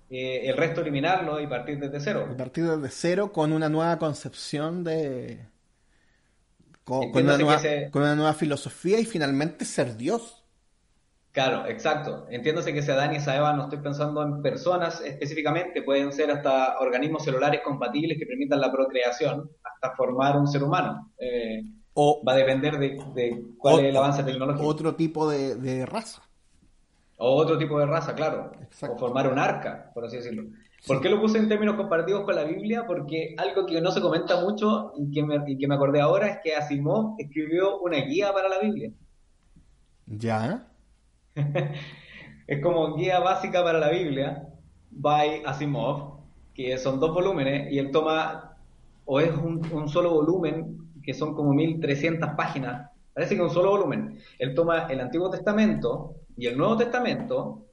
E: eh, el resto eliminarlo y partir desde cero.
D: Partir de cero con una nueva concepción de... Con, con una
E: Entiéndase
D: nueva,
E: se-
D: con una nueva filosofía y finalmente ser Dios.
E: Claro, exacto. Entiéndose que ese Adán y esa Eva no estoy pensando en personas específicamente, pueden ser hasta organismos celulares compatibles que permitan la procreación, hasta formar un ser humano. Eh,
D: O,
E: va a depender de, de cuál es el avance tecnológico.
D: Otro tipo de, de raza.
E: O otro tipo de raza, claro.
D: Exacto.
E: O formar un arca, por así decirlo. ¿Por qué lo puse en términos comparativos con la Biblia? Porque algo que no se comenta mucho y que me, y que me acordé ahora es que Asimov escribió una guía para la Biblia.
D: Ya.
E: Es como guía básica para la Biblia, by Asimov, que son dos volúmenes y él toma, o es un, un solo volumen, que son como 1300 páginas, parece que un solo volumen. Él toma el Antiguo Testamento y el Nuevo Testamento,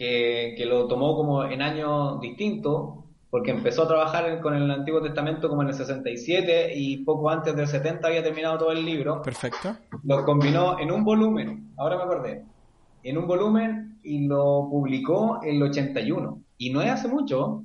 E: que, que lo tomó como en años distintos, porque empezó a trabajar con el Antiguo Testamento como en el 67 y poco antes del 70 había terminado todo el libro
D: Perfecto.
E: lo combinó en un volumen, ahora me acordé, en un volumen y lo publicó en el 81. Y no es hace mucho,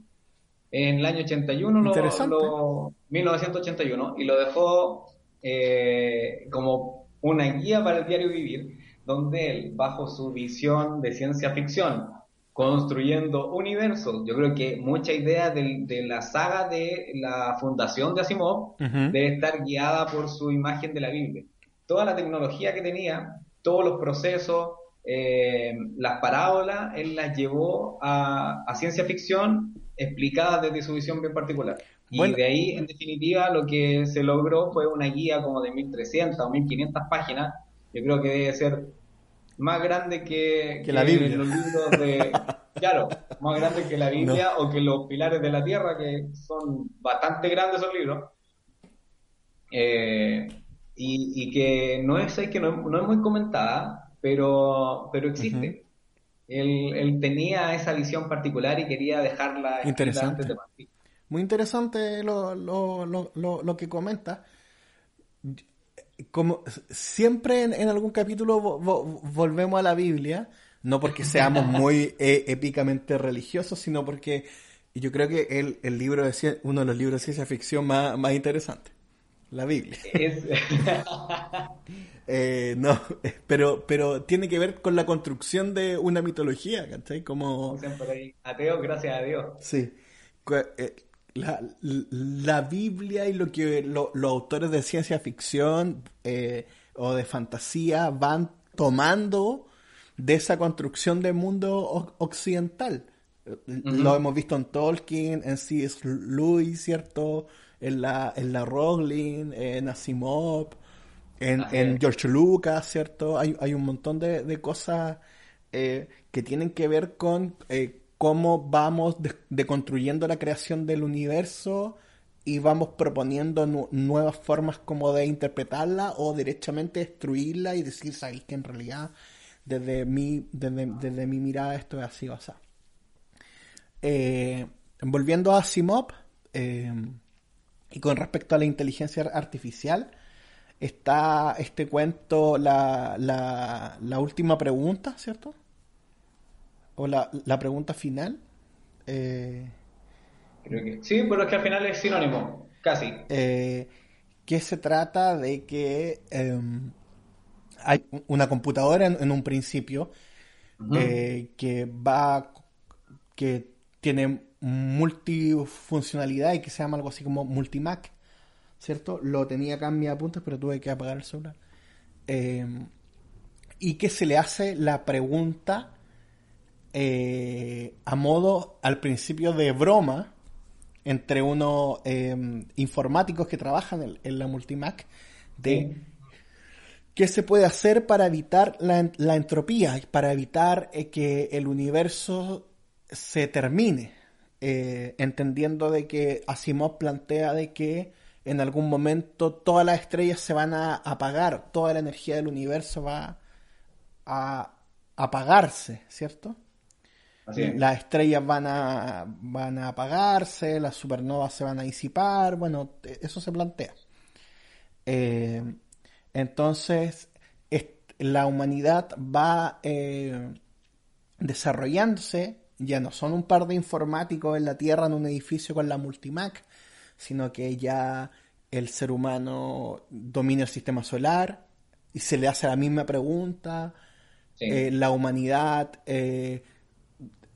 E: en el año 81, lo, lo- 1981, y lo dejó eh, como una guía para el diario vivir, donde él, bajo su visión de ciencia ficción, construyendo universos, yo creo que mucha idea de, la saga de la fundación de Asimov debe estar guiada por su imagen de la Biblia. Toda la tecnología que tenía, todos los procesos, eh, las parábolas, él las llevó a, a ciencia ficción explicada desde su visión bien particular. Y
D: Bueno.
E: de ahí, en definitiva, lo que se logró fue una guía como de 1300 o 1500 páginas. Yo creo que debe ser más grande que,
D: Que la Biblia.
E: los libros de... Claro, más grande que la Biblia o que los pilares de la tierra, que son bastante grandes esos libros. Eh, y, y que no es, es que no, no es muy comentada, pero, pero existe. él, él tenía esa visión particular y quería dejarla
D: Interesante.
E: antes de partir.
D: Muy interesante lo, lo, lo, lo, lo que comenta. Como siempre en, en algún capítulo vo- vo- volvemos a la Biblia, no porque seamos muy eh, épicamente religiosos, sino porque yo creo que el, el libro de uno de los libros de ciencia ficción más, más interesantes, la Biblia.
E: Es-
D: Eh, no, pero, pero tiene que ver con la construcción de una mitología, ¿cachai? Como...
E: dicen por ahí, ateo, gracias a Dios.
D: Sí. Eh, La, la Biblia y lo que lo- los autores de ciencia ficción eh, o de fantasía van tomando de esa construcción del mundo occidental. Lo hemos visto en Tolkien, en C.S. Lewis, ¿cierto? En la, en la Rowling, en Asimov, en,
E: Así
D: en. George Lucas, ¿cierto? Hay, hay un montón de, de cosas eh, que tienen que ver con eh, cómo vamos de- deconstruyendo la creación del universo y vamos proponiendo nu- nuevas formas como de interpretarla o derechamente destruirla y decir, sabéis que en realidad desde mi, desde, desde mi mirada esto es así o así. Eh, volviendo a Asimov, eh, y con respecto a la inteligencia artificial, está este cuento, la, la, la última pregunta, ¿cierto? O la, la pregunta final. Eh,
E: Creo que sí, pero es que al final es sinónimo, casi.
D: eh, que se trata de que em, hay una computadora en, en un principio eh, que va que tiene multifuncionalidad y que se llama algo así como Multimac, ¿cierto? Lo tenía acá en mis apuntes, pero tuve que apagar el celular. Eh, y que se le hace la pregunta eh, a modo al principio de broma entre unos eh, informáticos que trabajan en, en la Multimac de qué se puede hacer para evitar la, la entropía, para evitar eh, que el universo se termine, Eh, entendiendo de que Asimov plantea de que en algún momento todas las estrellas se van a apagar, toda la energía del universo va a apagarse, ¿cierto?
E: Es.
D: Las estrellas van a, van a apagarse, las supernovas se van a disipar, bueno, te- eso se plantea. Eh, entonces, la humanidad va eh, desarrollándose, ya no son un par de informáticos en la Tierra en un edificio con la Multimac, sino que ya el ser humano domina el sistema solar y se le hace la misma pregunta,
E: Sí.
D: eh, la humanidad eh,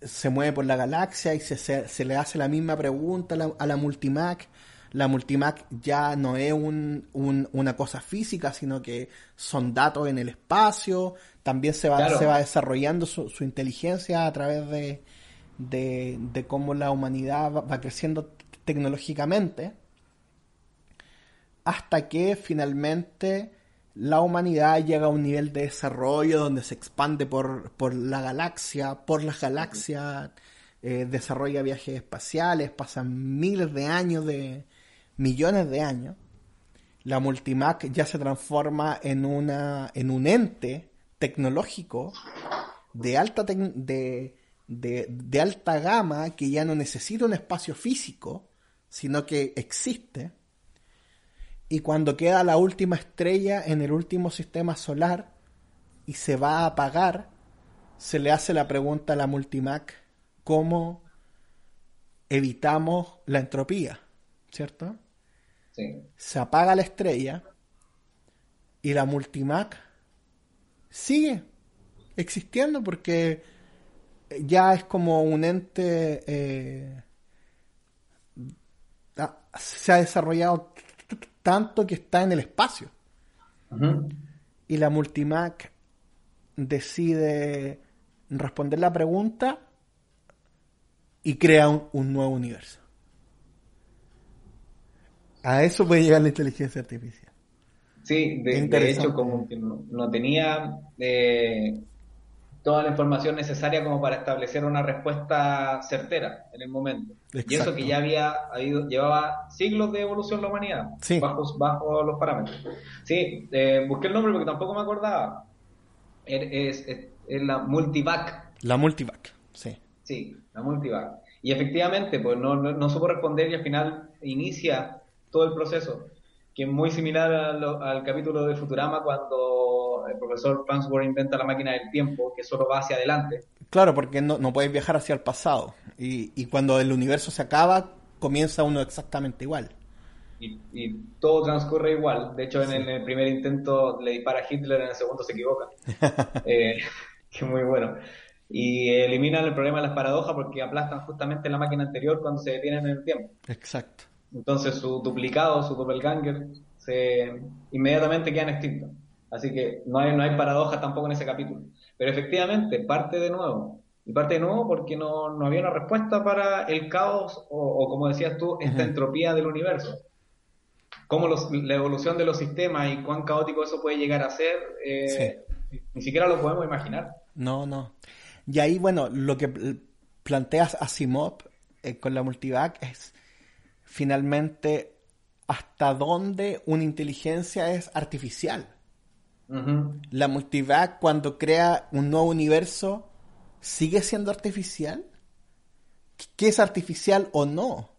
D: se mueve por la galaxia y se, se- se le hace la misma pregunta a la, a la Multimac. La Multimac ya no es un- un- una cosa física, sino que son datos en el espacio. También se va,
E: Claro.
D: se va desarrollando su, su inteligencia a través de, de, de cómo la humanidad va, va creciendo tecnológicamente. Hasta que finalmente la humanidad llega a un nivel de desarrollo donde se expande por, por la galaxia, por las galaxias, eh, desarrolla viajes espaciales, pasan miles de años, de millones de años. La Multimac ya se transforma en, una, en un ente tecnológico de alta, de, de alta gama que ya no necesita un espacio físico, sino que existe. Y cuando queda la última estrella en el último sistema solar y se va a apagar, se le hace la pregunta a la Multimac, ¿cómo evitamos la entropía? ¿Cierto?
E: Sí.
D: Se apaga la estrella y la Multimac sigue existiendo porque ya es como un ente eh, se ha desarrollado tanto que está en el espacio y la Multimac decide responder la pregunta y crea un, un nuevo universo. A eso puede llegar la inteligencia artificial.
E: Sí, de, de hecho, como que no, no tenía eh, toda la información necesaria como para establecer una respuesta certera en el momento. Y eso que ya había habido, llevaba siglos de evolución la humanidad,
D: Sí.
E: bajo, bajo los parámetros. Sí, eh, busqué el nombre porque tampoco me acordaba. Er- Es, es- es la Multivac,
D: La Multivac, sí.
E: Sí, la multivac. Y efectivamente, pues no, no, no supo responder y al final inicia todo el proceso, que es muy similar al capítulo de Futurama cuando el profesor Farnsworth inventa la máquina del tiempo, que solo va hacia adelante.
D: Claro, porque no, no puedes viajar hacia el pasado. Y, y cuando el universo se acaba, comienza uno exactamente igual.
E: Y, y todo transcurre igual. De hecho, en, el- en el primer intento le dispara a Hitler, en el segundo se equivoca. Eh, que muy bueno. Y eliminan el problema de las paradojas porque aplastan justamente la máquina anterior cuando se detienen en el tiempo.
D: Exacto.
E: Entonces su duplicado, su doppelganger, se inmediatamente quedan extintos. Así que no hay, no hay paradoja tampoco en ese capítulo. Pero efectivamente, parte de nuevo. Y parte de nuevo porque no, no había una respuesta para el caos o, o como decías tú, esta entropía del universo. Cómo los- la evolución de los sistemas y cuán caótico eso puede llegar a ser, eh, ni siquiera lo podemos imaginar.
D: No, no. Y ahí, bueno, lo que pl- planteas Asimov eh, con la multivac es finalmente hasta dónde una inteligencia es artificial. La multivac cuando crea un nuevo universo sigue siendo artificial. ¿Qué es artificial o no?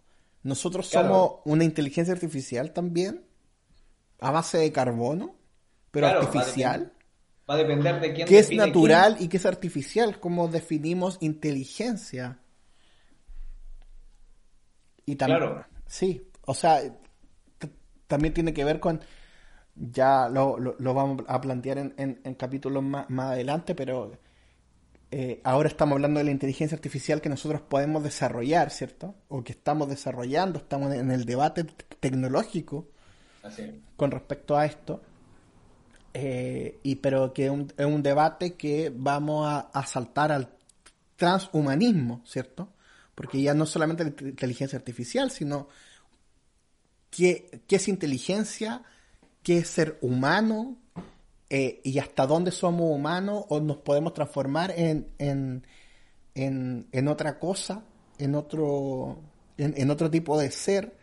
D: ¿Nosotros
E: Claro.
D: somos una inteligencia artificial también? a base de carbono, pero
E: Claro,
D: artificial.
E: Va a depender de quién
D: ¿Qué es natural y qué es artificial? ¿Cómo definimos inteligencia? Y también,
E: Claro.
D: Sí, o sea, también tiene que ver con, ya lo, lo- lo vamos a plantear en, en- en capítulos más, más adelante, pero eh, ahora estamos hablando de la inteligencia artificial que nosotros podemos desarrollar, ¿cierto? O que estamos desarrollando, estamos en el debate tecnológico.
E: Así
D: con respecto a esto. Eh, y pero que es un, es un debate que vamos a, a saltar al transhumanismo, ¿cierto? Porque ya no solamente la inteligencia artificial, sino qué, qué es inteligencia, qué es ser humano eh, y hasta dónde somos humanos o nos podemos transformar en, en, en, en otra cosa, en otro, en, otro tipo de ser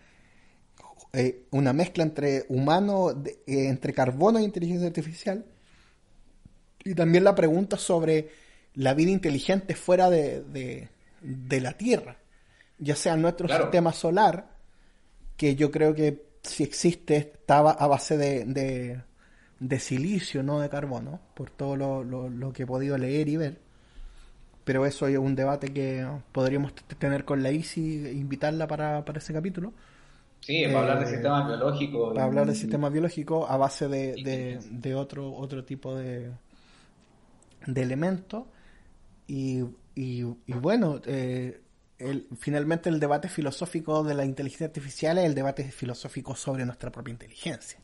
D: eh, una mezcla entre humano, eh, entre carbono e inteligencia artificial. Y también la pregunta sobre la vida inteligente fuera de- de la Tierra, ya sea nuestro
E: Claro.
D: sistema solar, que yo creo que si existe estaba a base de, de, de silicio, no de carbono, por todo lo, lo- lo que he podido leer y ver. Pero eso es un debate que podríamos tener con la ICI e invitarla para, para ese capítulo
E: Sí, para hablar de
D: Eh,
E: sistemas biológicos.
D: para hablar de sistemas biológicos a base de, de, de otro otro tipo de, de elementos y, y, y bueno eh, el, finalmente el debate filosófico de la inteligencia artificial es el debate filosófico sobre nuestra propia inteligencia.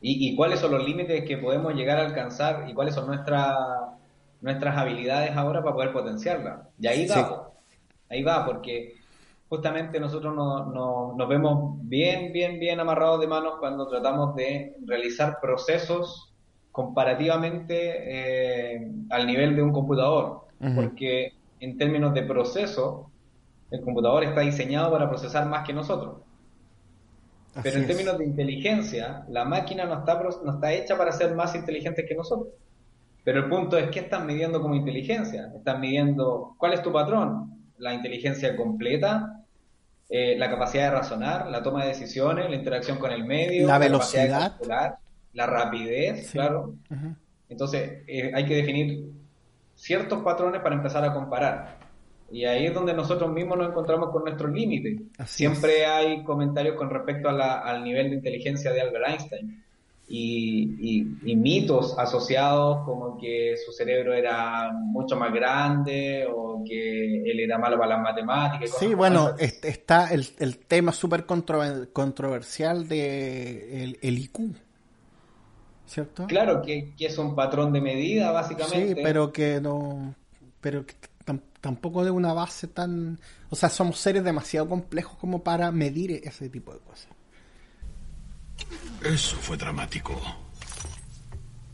E: ¿Y, y cuáles son los límites que podemos llegar a alcanzar y cuáles son nuestras nuestras habilidades ahora para poder potenciarla? Y ahí va, ahí va, porque justamente nosotros no- no- nos vemos bien, bien, bien amarrados de manos cuando tratamos de realizar procesos comparativamente eh, al nivel de un computador, Porque en términos de proceso, el computador está diseñado para procesar más que nosotros. Pero en
D: es.
E: términos de inteligencia, la máquina no está, no está hecha para ser más inteligente que nosotros. Pero el punto es, ¿qué están midiendo como inteligencia? Están midiendo, ¿cuál es tu patrón? La inteligencia completa, eh, la capacidad de razonar, la toma de decisiones, la interacción con el medio,
D: La
E: de
D: velocidad.
E: calcular, la rapidez,
D: Sí.
E: claro. Entonces, eh, hay que definir ciertos patrones para empezar a comparar. Y ahí es donde nosotros mismos nos encontramos con nuestros límites.
D: Así
E: Siempre hay comentarios con respecto a la- al nivel de inteligencia de Albert Einstein y, y- y mitos asociados como que su cerebro era mucho más grande o que él era malo para las matemáticas.
D: Sí, bueno, está el, el tema súper controver- controversial de el, el IQ, ¿cierto?
E: Claro que, que es un patrón de medida, básicamente.
D: Sí, pero que no, pero que tam- tampoco de una base tan, o sea, somos seres demasiado complejos como para medir ese tipo de cosas.
J: Eso fue dramático.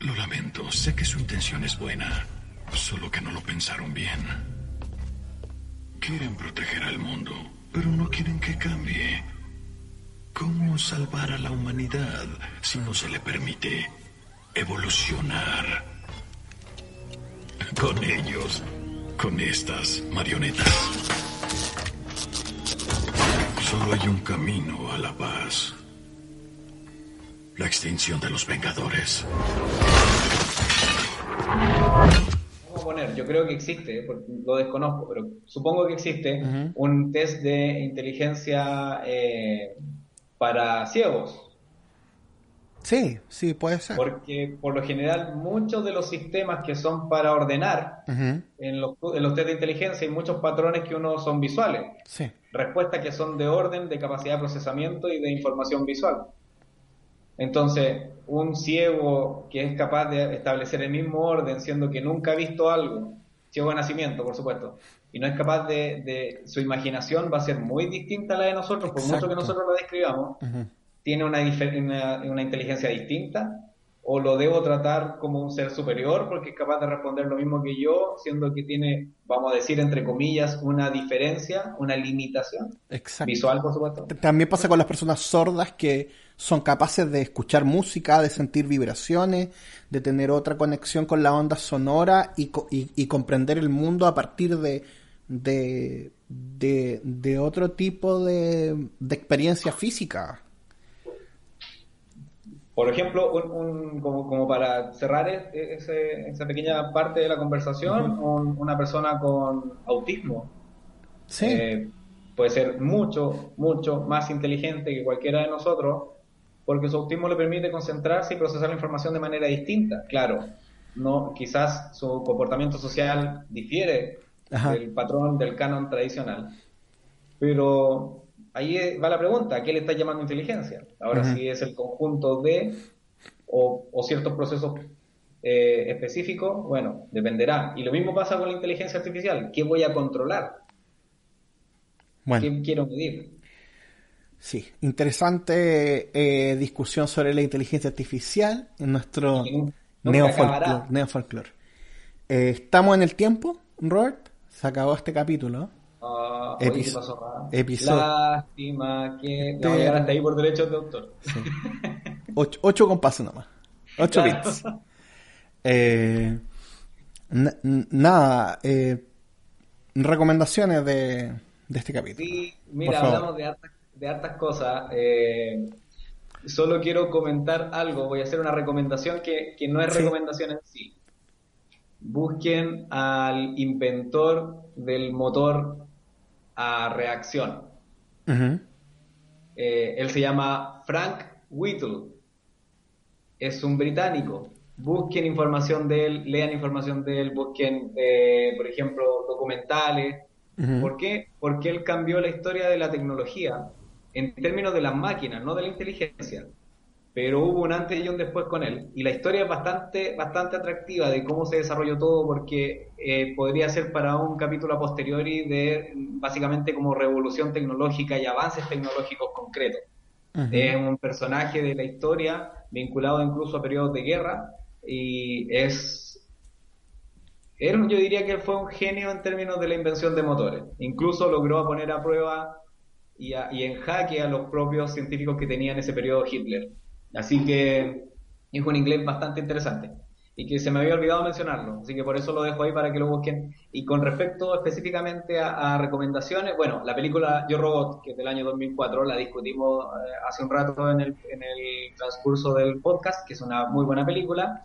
J: Lo lamento, sé que su intención es buena, solo que no lo pensaron bien. Quieren proteger al mundo, pero no quieren que cambie. ¿Cómo salvar a la humanidad si no se le permite evolucionar? Con ellos, con estas marionetas. Solo hay un camino a la paz. La extinción de los Vengadores.
E: Vamos a poner, yo creo que existe, eh, porque lo desconozco, pero supongo que existe un test de inteligencia eh, para ciegos,
D: Sí, sí, puede ser.
E: porque por lo general muchos de los sistemas que son para ordenar en los, en los test de inteligencia hay muchos patrones que uno son visuales,
D: Sí,
E: respuestas que son de orden, de capacidad de procesamiento y de información visual. Entonces, un ciego que es capaz de establecer el mismo orden, siendo que nunca ha visto algo, ciego de nacimiento, por supuesto, y no es capaz de, de- su imaginación va a ser muy distinta a la de nosotros, por mucho que nosotros la describamos,
D: ujú.
E: Tiene una, una, una inteligencia distinta, o lo debo tratar como un ser superior porque es capaz de responder lo mismo que yo, siendo que tiene, vamos a decir, entre comillas, una diferencia, una limitación
D: Exacto.
E: visual, por supuesto.
D: También pasa con las personas sordas que son capaces de escuchar música, de sentir vibraciones, de tener otra conexión con la onda sonora y, co- y- y comprender el mundo a partir de, de, de, de otro tipo de, de experiencia física.
E: Por ejemplo, un, un- como, como para cerrar e- ese- esa pequeña parte de la conversación, un- una persona con autismo
D: Sí.
E: eh, puede ser mucho, mucho más inteligente que cualquiera de nosotros, porque su autismo le permite concentrarse y procesar la información de manera distinta. Claro, no, quizás su comportamiento social difiere
D: Ajá.
E: del patrón del canon tradicional, pero ahí eh, va la pregunta, ¿a qué le está llamando inteligencia? Ahora, si es el conjunto de o, o ciertos procesos eh, específicos, bueno, dependerá. Y lo mismo pasa con la inteligencia artificial. ¿Qué voy a controlar?
D: Bueno.
E: ¿Qué quiero medir?
D: Sí, interesante eh, discusión sobre la inteligencia artificial en nuestro neofolclore. Eh, ¿Estamos en el tiempo, Robert? Se acabó este capítulo.
E: Ah, oye,
D: Episo-
E: ¿qué pasó, Ra?
D: episodio-
E: Lástima que... No, llegar hasta ahí por derechos de autor.
D: Ocho, ocho compases nomás. Ocho
E: Claro.
D: bits. Eh, nada, eh, recomendaciones de, de este capítulo.
E: Sí, mira, hablamos de hartas, de hartas cosas. eh, solo quiero comentar algo. Voy a hacer una recomendación que, que no es
D: Sí.
E: recomendación en sí. Busquen al inventor del motor a reacción. Eh, él se llama Frank Whittle. Es un británico. Busquen información de él, lean información de él, busquen, eh, por ejemplo, documentales. ¿Por qué? Porque él cambió la historia de la tecnología en términos de las máquinas, no de la inteligencia. Pero hubo un antes y un después con él. Y la historia es bastante, bastante atractiva de cómo se desarrolló todo, porque eh, podría ser para un capítulo a posteriori de básicamente como revolución tecnológica y avances tecnológicos concretos. Es un personaje de la historia vinculado incluso a periodos de guerra y es... yo diría que él fue un genio en términos de la invención de motores. Incluso logró poner a prueba y, a- y en jaque a los propios científicos que tenía en ese periodo Hitler. Así que es un inglés bastante interesante y que se me había olvidado mencionarlo, así que por eso lo dejo ahí para que lo busquen. Y con respecto específicamente a, a recomendaciones, bueno, la película Yo Robot, que es del año 2004, la discutimos eh, hace un rato en el, en el transcurso del podcast, que es una muy buena película.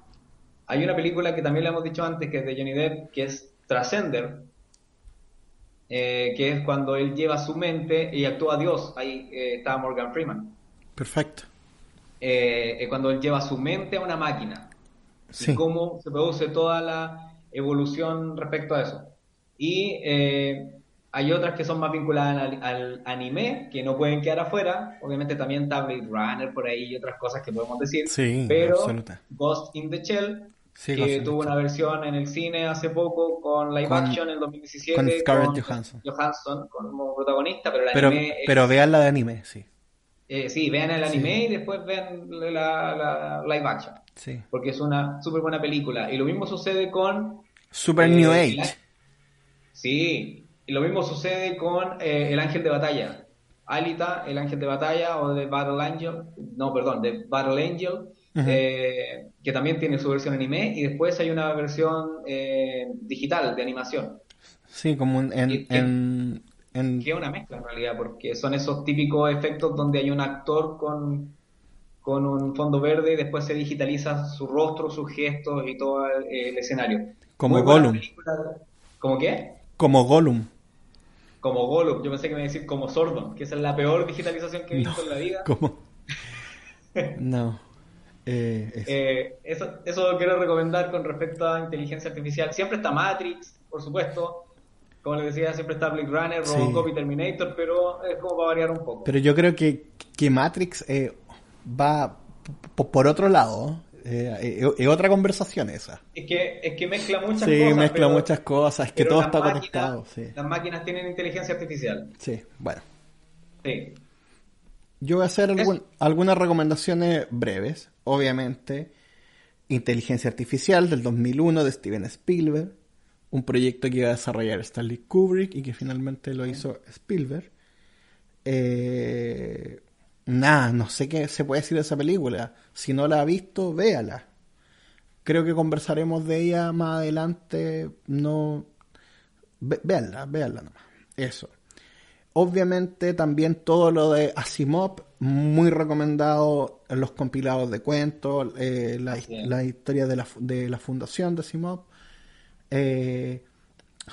E: Hay una película que también le hemos dicho antes, que es de Johnny Depp, que es Transcender, eh, que es cuando él lleva su mente y actúa Dios. Ahí eh, está Morgan Freeman.
D: Perfecto.
E: Eh, eh, cuando él lleva su mente a una máquina
D: Sí.
E: y cómo se produce toda la evolución respecto a eso. Y eh, hay otras que son más vinculadas al, al anime, que no pueden quedar afuera. Obviamente también está Blade Runner por ahí y otras cosas que podemos decir.
D: Sí,
E: pero
D: absoluta.
E: Ghost in the Shell,
D: Sí,
E: que
D: Ghost in the
E: tuvo una versión en el cine hace poco con live
D: Con-
E: action en el 2017
D: con Scarlett Johansson.
E: Johansson como protagonista, pero el
D: Pero,
E: anime es-
D: pero vean la de anime, sí.
E: Eh, sí, vean el
D: Sí.
E: anime y después vean la, la live action
D: sí.
E: porque es una súper buena película. Y lo mismo sucede con...
D: Super
E: eh,
D: New Age.
E: Sí, y lo mismo sucede con eh, El Ángel de Batalla. Alita, El Ángel de Batalla, o de Battle Angel, no, perdón, de Battle Angel, eh, que también tiene su versión anime, y después hay una versión digital de animación,
D: Sí, como en, en, en, en-
E: que es una mezcla en realidad, porque son esos típicos efectos donde hay un actor con, con un fondo verde y después se digitaliza su rostro, sus gestos y todo el, el escenario.
D: Como
E: Muy
D: Gollum.
E: ¿Cómo qué?
D: como Gollum.
E: Como Gollum, yo pensé que me iba a decir como Sordon, que esa es la peor digitalización que he visto en la vida.
D: Como... No. Eh, es-
E: Eh, eso, eso lo quiero recomendar con respecto a inteligencia artificial. Siempre está Matrix, por supuesto. Como les decía, siempre está Blade Runner,
D: Sí.
E: Robocop y Terminator, pero es como para variar un poco.
D: Pero yo creo que, que Matrix eh, va por otro lado. Eh, eh, es otra conversación esa.
E: Es que, es que mezcla muchas
D: Sí,
E: cosas.
D: mezcla
E: pero-
D: muchas cosas, es que todo está
E: máquinas-
D: conectado. Sí,
E: Las máquinas tienen inteligencia artificial.
D: sí, bueno.
E: Sí.
D: Yo voy a hacer algún- algunas recomendaciones breves. Obviamente, Inteligencia Artificial del 2001 de Steven Spielberg. Un proyecto que iba a desarrollar Stanley Kubrick y que finalmente lo hizo Spielberg. Eh, nada, no sé qué se puede decir de esa película. Si no la ha visto, véala. Creo que conversaremos de ella más adelante. No. Ve- véanla, véanla nomás. Eso. Obviamente también todo lo de Asimov muy recomendado los compilados de cuentos, eh, la, la, historia de la, de la fundación de Asimov. Eh,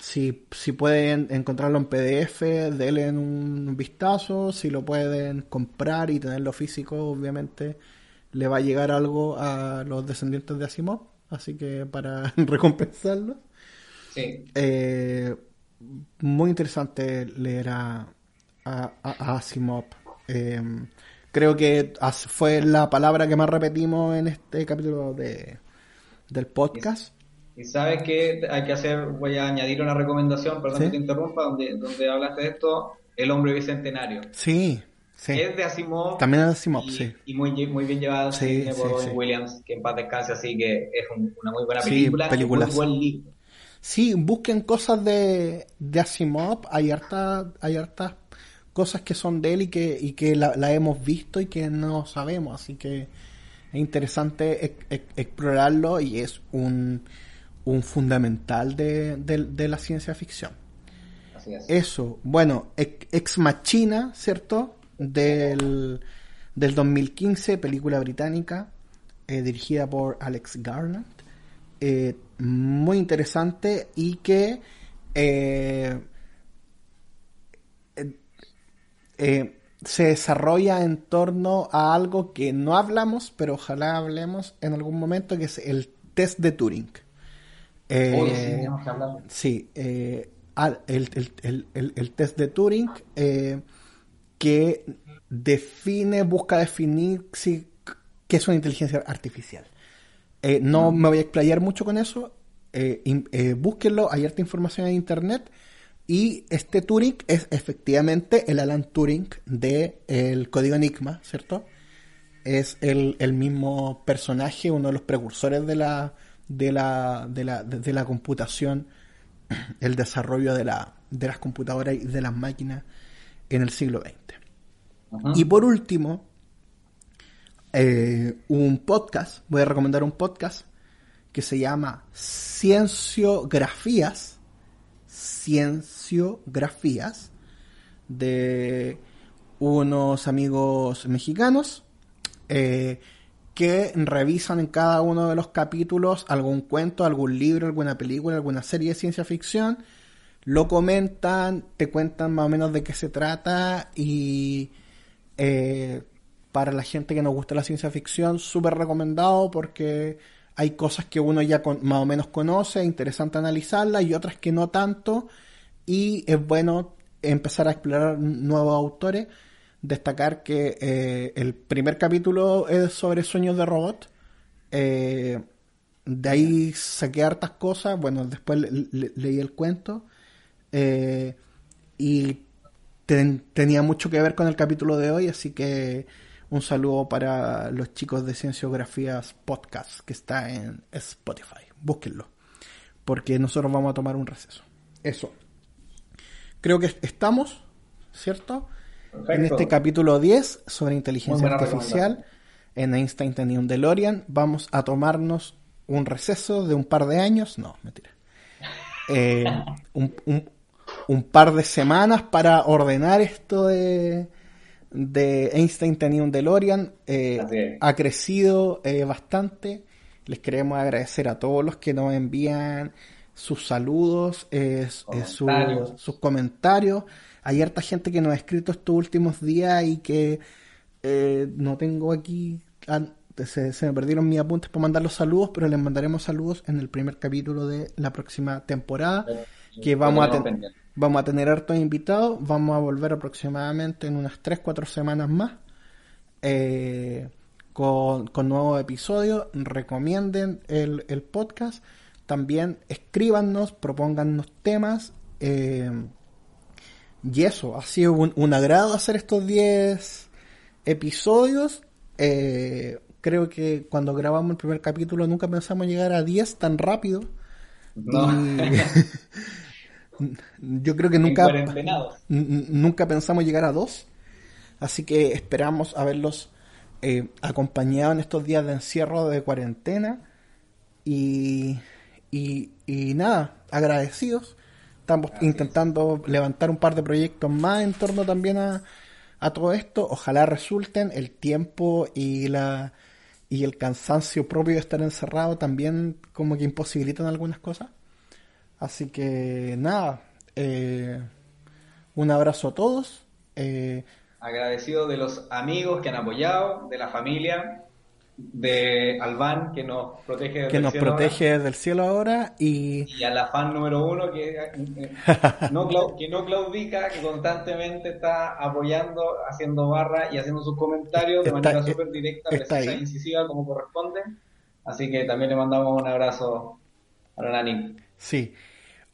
D: si, si pueden encontrarlo en PDF, denle un vistazo. Si lo pueden comprar y tenerlo físico, obviamente le va a llegar algo a los descendientes de Asimov. Así que para recompensarlo.
E: Sí.
D: Eh, muy interesante leer a, a, Asimov. Eh, creo que fue la palabra que más repetimos en este capítulo de, del podcast.
E: Y sabes que hay que hacer, voy a añadir una recomendación, perdón que te interrumpa, donde, donde hablaste de esto, El hombre bicentenario.
D: Sí, sí.
E: Es de Asimov.
D: También es de Asimov, sí.
E: Y muy, muy bien llevado
D: sí,
E: por Williams, que en paz descanse, así que es una muy buena película. Sí, muy buen libro.
D: Sí, busquen cosas de, de Asimov, hay hartas, hay hartas cosas que son de él y que, y que la, la hemos visto y que no sabemos, así que es interesante explorarlo y es un un fundamental de, de, la ciencia ficción.
E: Así es.
D: Eso, bueno, Ex Machina, ¿cierto? Del, del 2015, película británica, eh, dirigida por Alex Garland. Eh, muy interesante y que eh, se desarrolla en torno a algo que no hablamos, pero ojalá hablemos en algún momento, que es el test de Turing.
E: Eh,
D: sí, eh, el, test de Turing eh, que define, busca definir si, qué es una inteligencia artificial. no me voy a explayar mucho con eso. búsquenlo, hay harta información en internet. Y este Turing es efectivamente el Alan Turing del el código Enigma, ¿cierto? Es el, el mismo personaje, uno de los precursores de la, de la, de la, de la computación, el desarrollo de, la, de las computadoras y de las máquinas en el siglo XX. Y por último, eh, un podcast, voy a recomendar un podcast que se llama Cienciografías, Cienciografías, de unos amigos mexicanos. Eh, que revisan en cada uno de los capítulos algún cuento, algún libro, alguna película, alguna serie de ciencia ficción, lo comentan, te cuentan más o menos de qué se trata y eh, para la gente que nos gusta la ciencia ficción, súper recomendado porque hay cosas que uno ya más o menos conoce, es interesante analizarlas y otras que no tanto y es bueno empezar a explorar nuevos autores destacar que eh, el primer capítulo es sobre sueños de robot. Eh, de ahí saqué hartas cosas. Bueno, después leí el cuento. Eh, y tenía mucho que ver con el capítulo de hoy, así que un saludo para los chicos de Cienciografías Podcast que está en Spotify. Búsquenlo, porque nosotros vamos a tomar un receso. Eso. Creo que estamos, ¿cierto? En este capítulo 10 sobre inteligencia artificial, en Einstein tenía un DeLorean. Vamos a tomarnos un receso de un par de años. No, mentira. Eh, un, par de semanas para ordenar esto de, de Einstein tenía un DeLorean. Eh, ha crecido eh, bastante. Les queremos agradecer a todos los que nos envían sus saludos, sus comentarios hay harta gente que nos ha escrito estos últimos días y que eh, no tengo aquí. Se, me perdieron mis apuntes para mandar los saludos, pero les mandaremos saludos en el primer capítulo de la próxima temporada. Que vamos a, vamos a tener hartos invitados. Vamos a volver aproximadamente en unas 3-4 semanas más. Eh, con, con, nuevos episodios. Recomienden el, el podcast. También escríbanos, propóngannos temas. Eh, y eso, ha sido un, agrado hacer estos 10 episodios. Eh, creo que cuando grabamos el primer capítulo nunca pensamos llegar a 10 tan rápido. yo creo que nunca, nunca pensamos llegar a 2. Así que esperamos haberlos eh, acompañado en estos días de encierro de cuarentena. Y, y, y nada, agradecidos Estamos intentando levantar un par de proyectos más en torno también a, a todo esto. Ojalá resulten el tiempo y la y el cansancio propio de estar encerrado también como que imposibilitan algunas cosas. Así que nada, eh, un abrazo a todos. Eh,
E: Agradecido de los amigos que han apoyado, de la familia, de Alban que nos protege desde
D: que nos
E: cielo
D: protege desde el cielo ahora y,
E: ahora, y a la fan número uno que, eh, no, que no claudica, que constantemente está apoyando, haciendo barra y haciendo sus comentarios de
D: Está-
E: manera súper directa, precisa e incisiva como corresponde. Así que también le mandamos un abrazo a la Nani.
D: sí.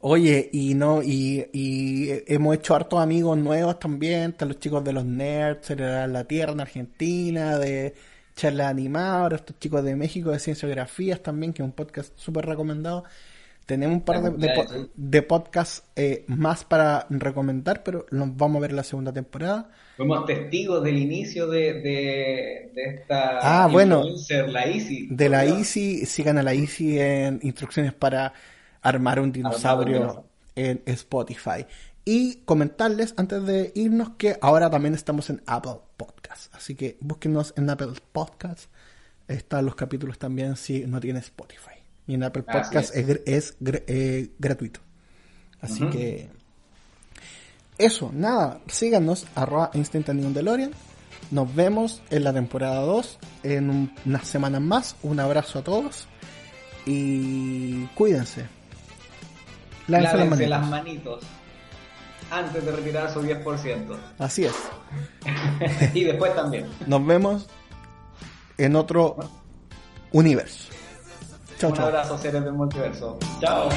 D: Oye, y no, y, y hemos hecho hartos amigos nuevos también, están los chicos de los nerds, de la Tierra en Argentina, de charlas animadas, ahora estos chicos de México de Cienciografías también, que es un podcast súper recomendado. Tenemos un par de, podcasts eh, más para recomendar, pero los vamos a ver en la segunda temporada.
E: Fuimos testigos del inicio de, de, de esta
D: Ah, bueno.
E: influencer, la Easy.
D: De la
E: Dios.
D: Easy, sigan a la Easy en instrucciones para armar un dinosaurio
E: dinosaurio.
D: en Spotify. Y comentarles antes de irnos que ahora también estamos en Apple Podcast. Así que búsquenos en Apple Podcast. Están los capítulos también si no tiene Spotify. Y en Apple Podcast
E: es.
D: es, eh, gratuito. Así que eso, nada, síganos, arroba DeLorean. Nos vemos en la temporada 2 en un- unas semanas más. Un abrazo a todos y cuídense. Lávense las manitos.
E: las manitos antes de retirar su 10%.
D: Así es.
E: y después también.
D: Nos vemos en otro universo. Chao,
E: Un
D: chao.
E: abrazo, seres del multiverso. Chao.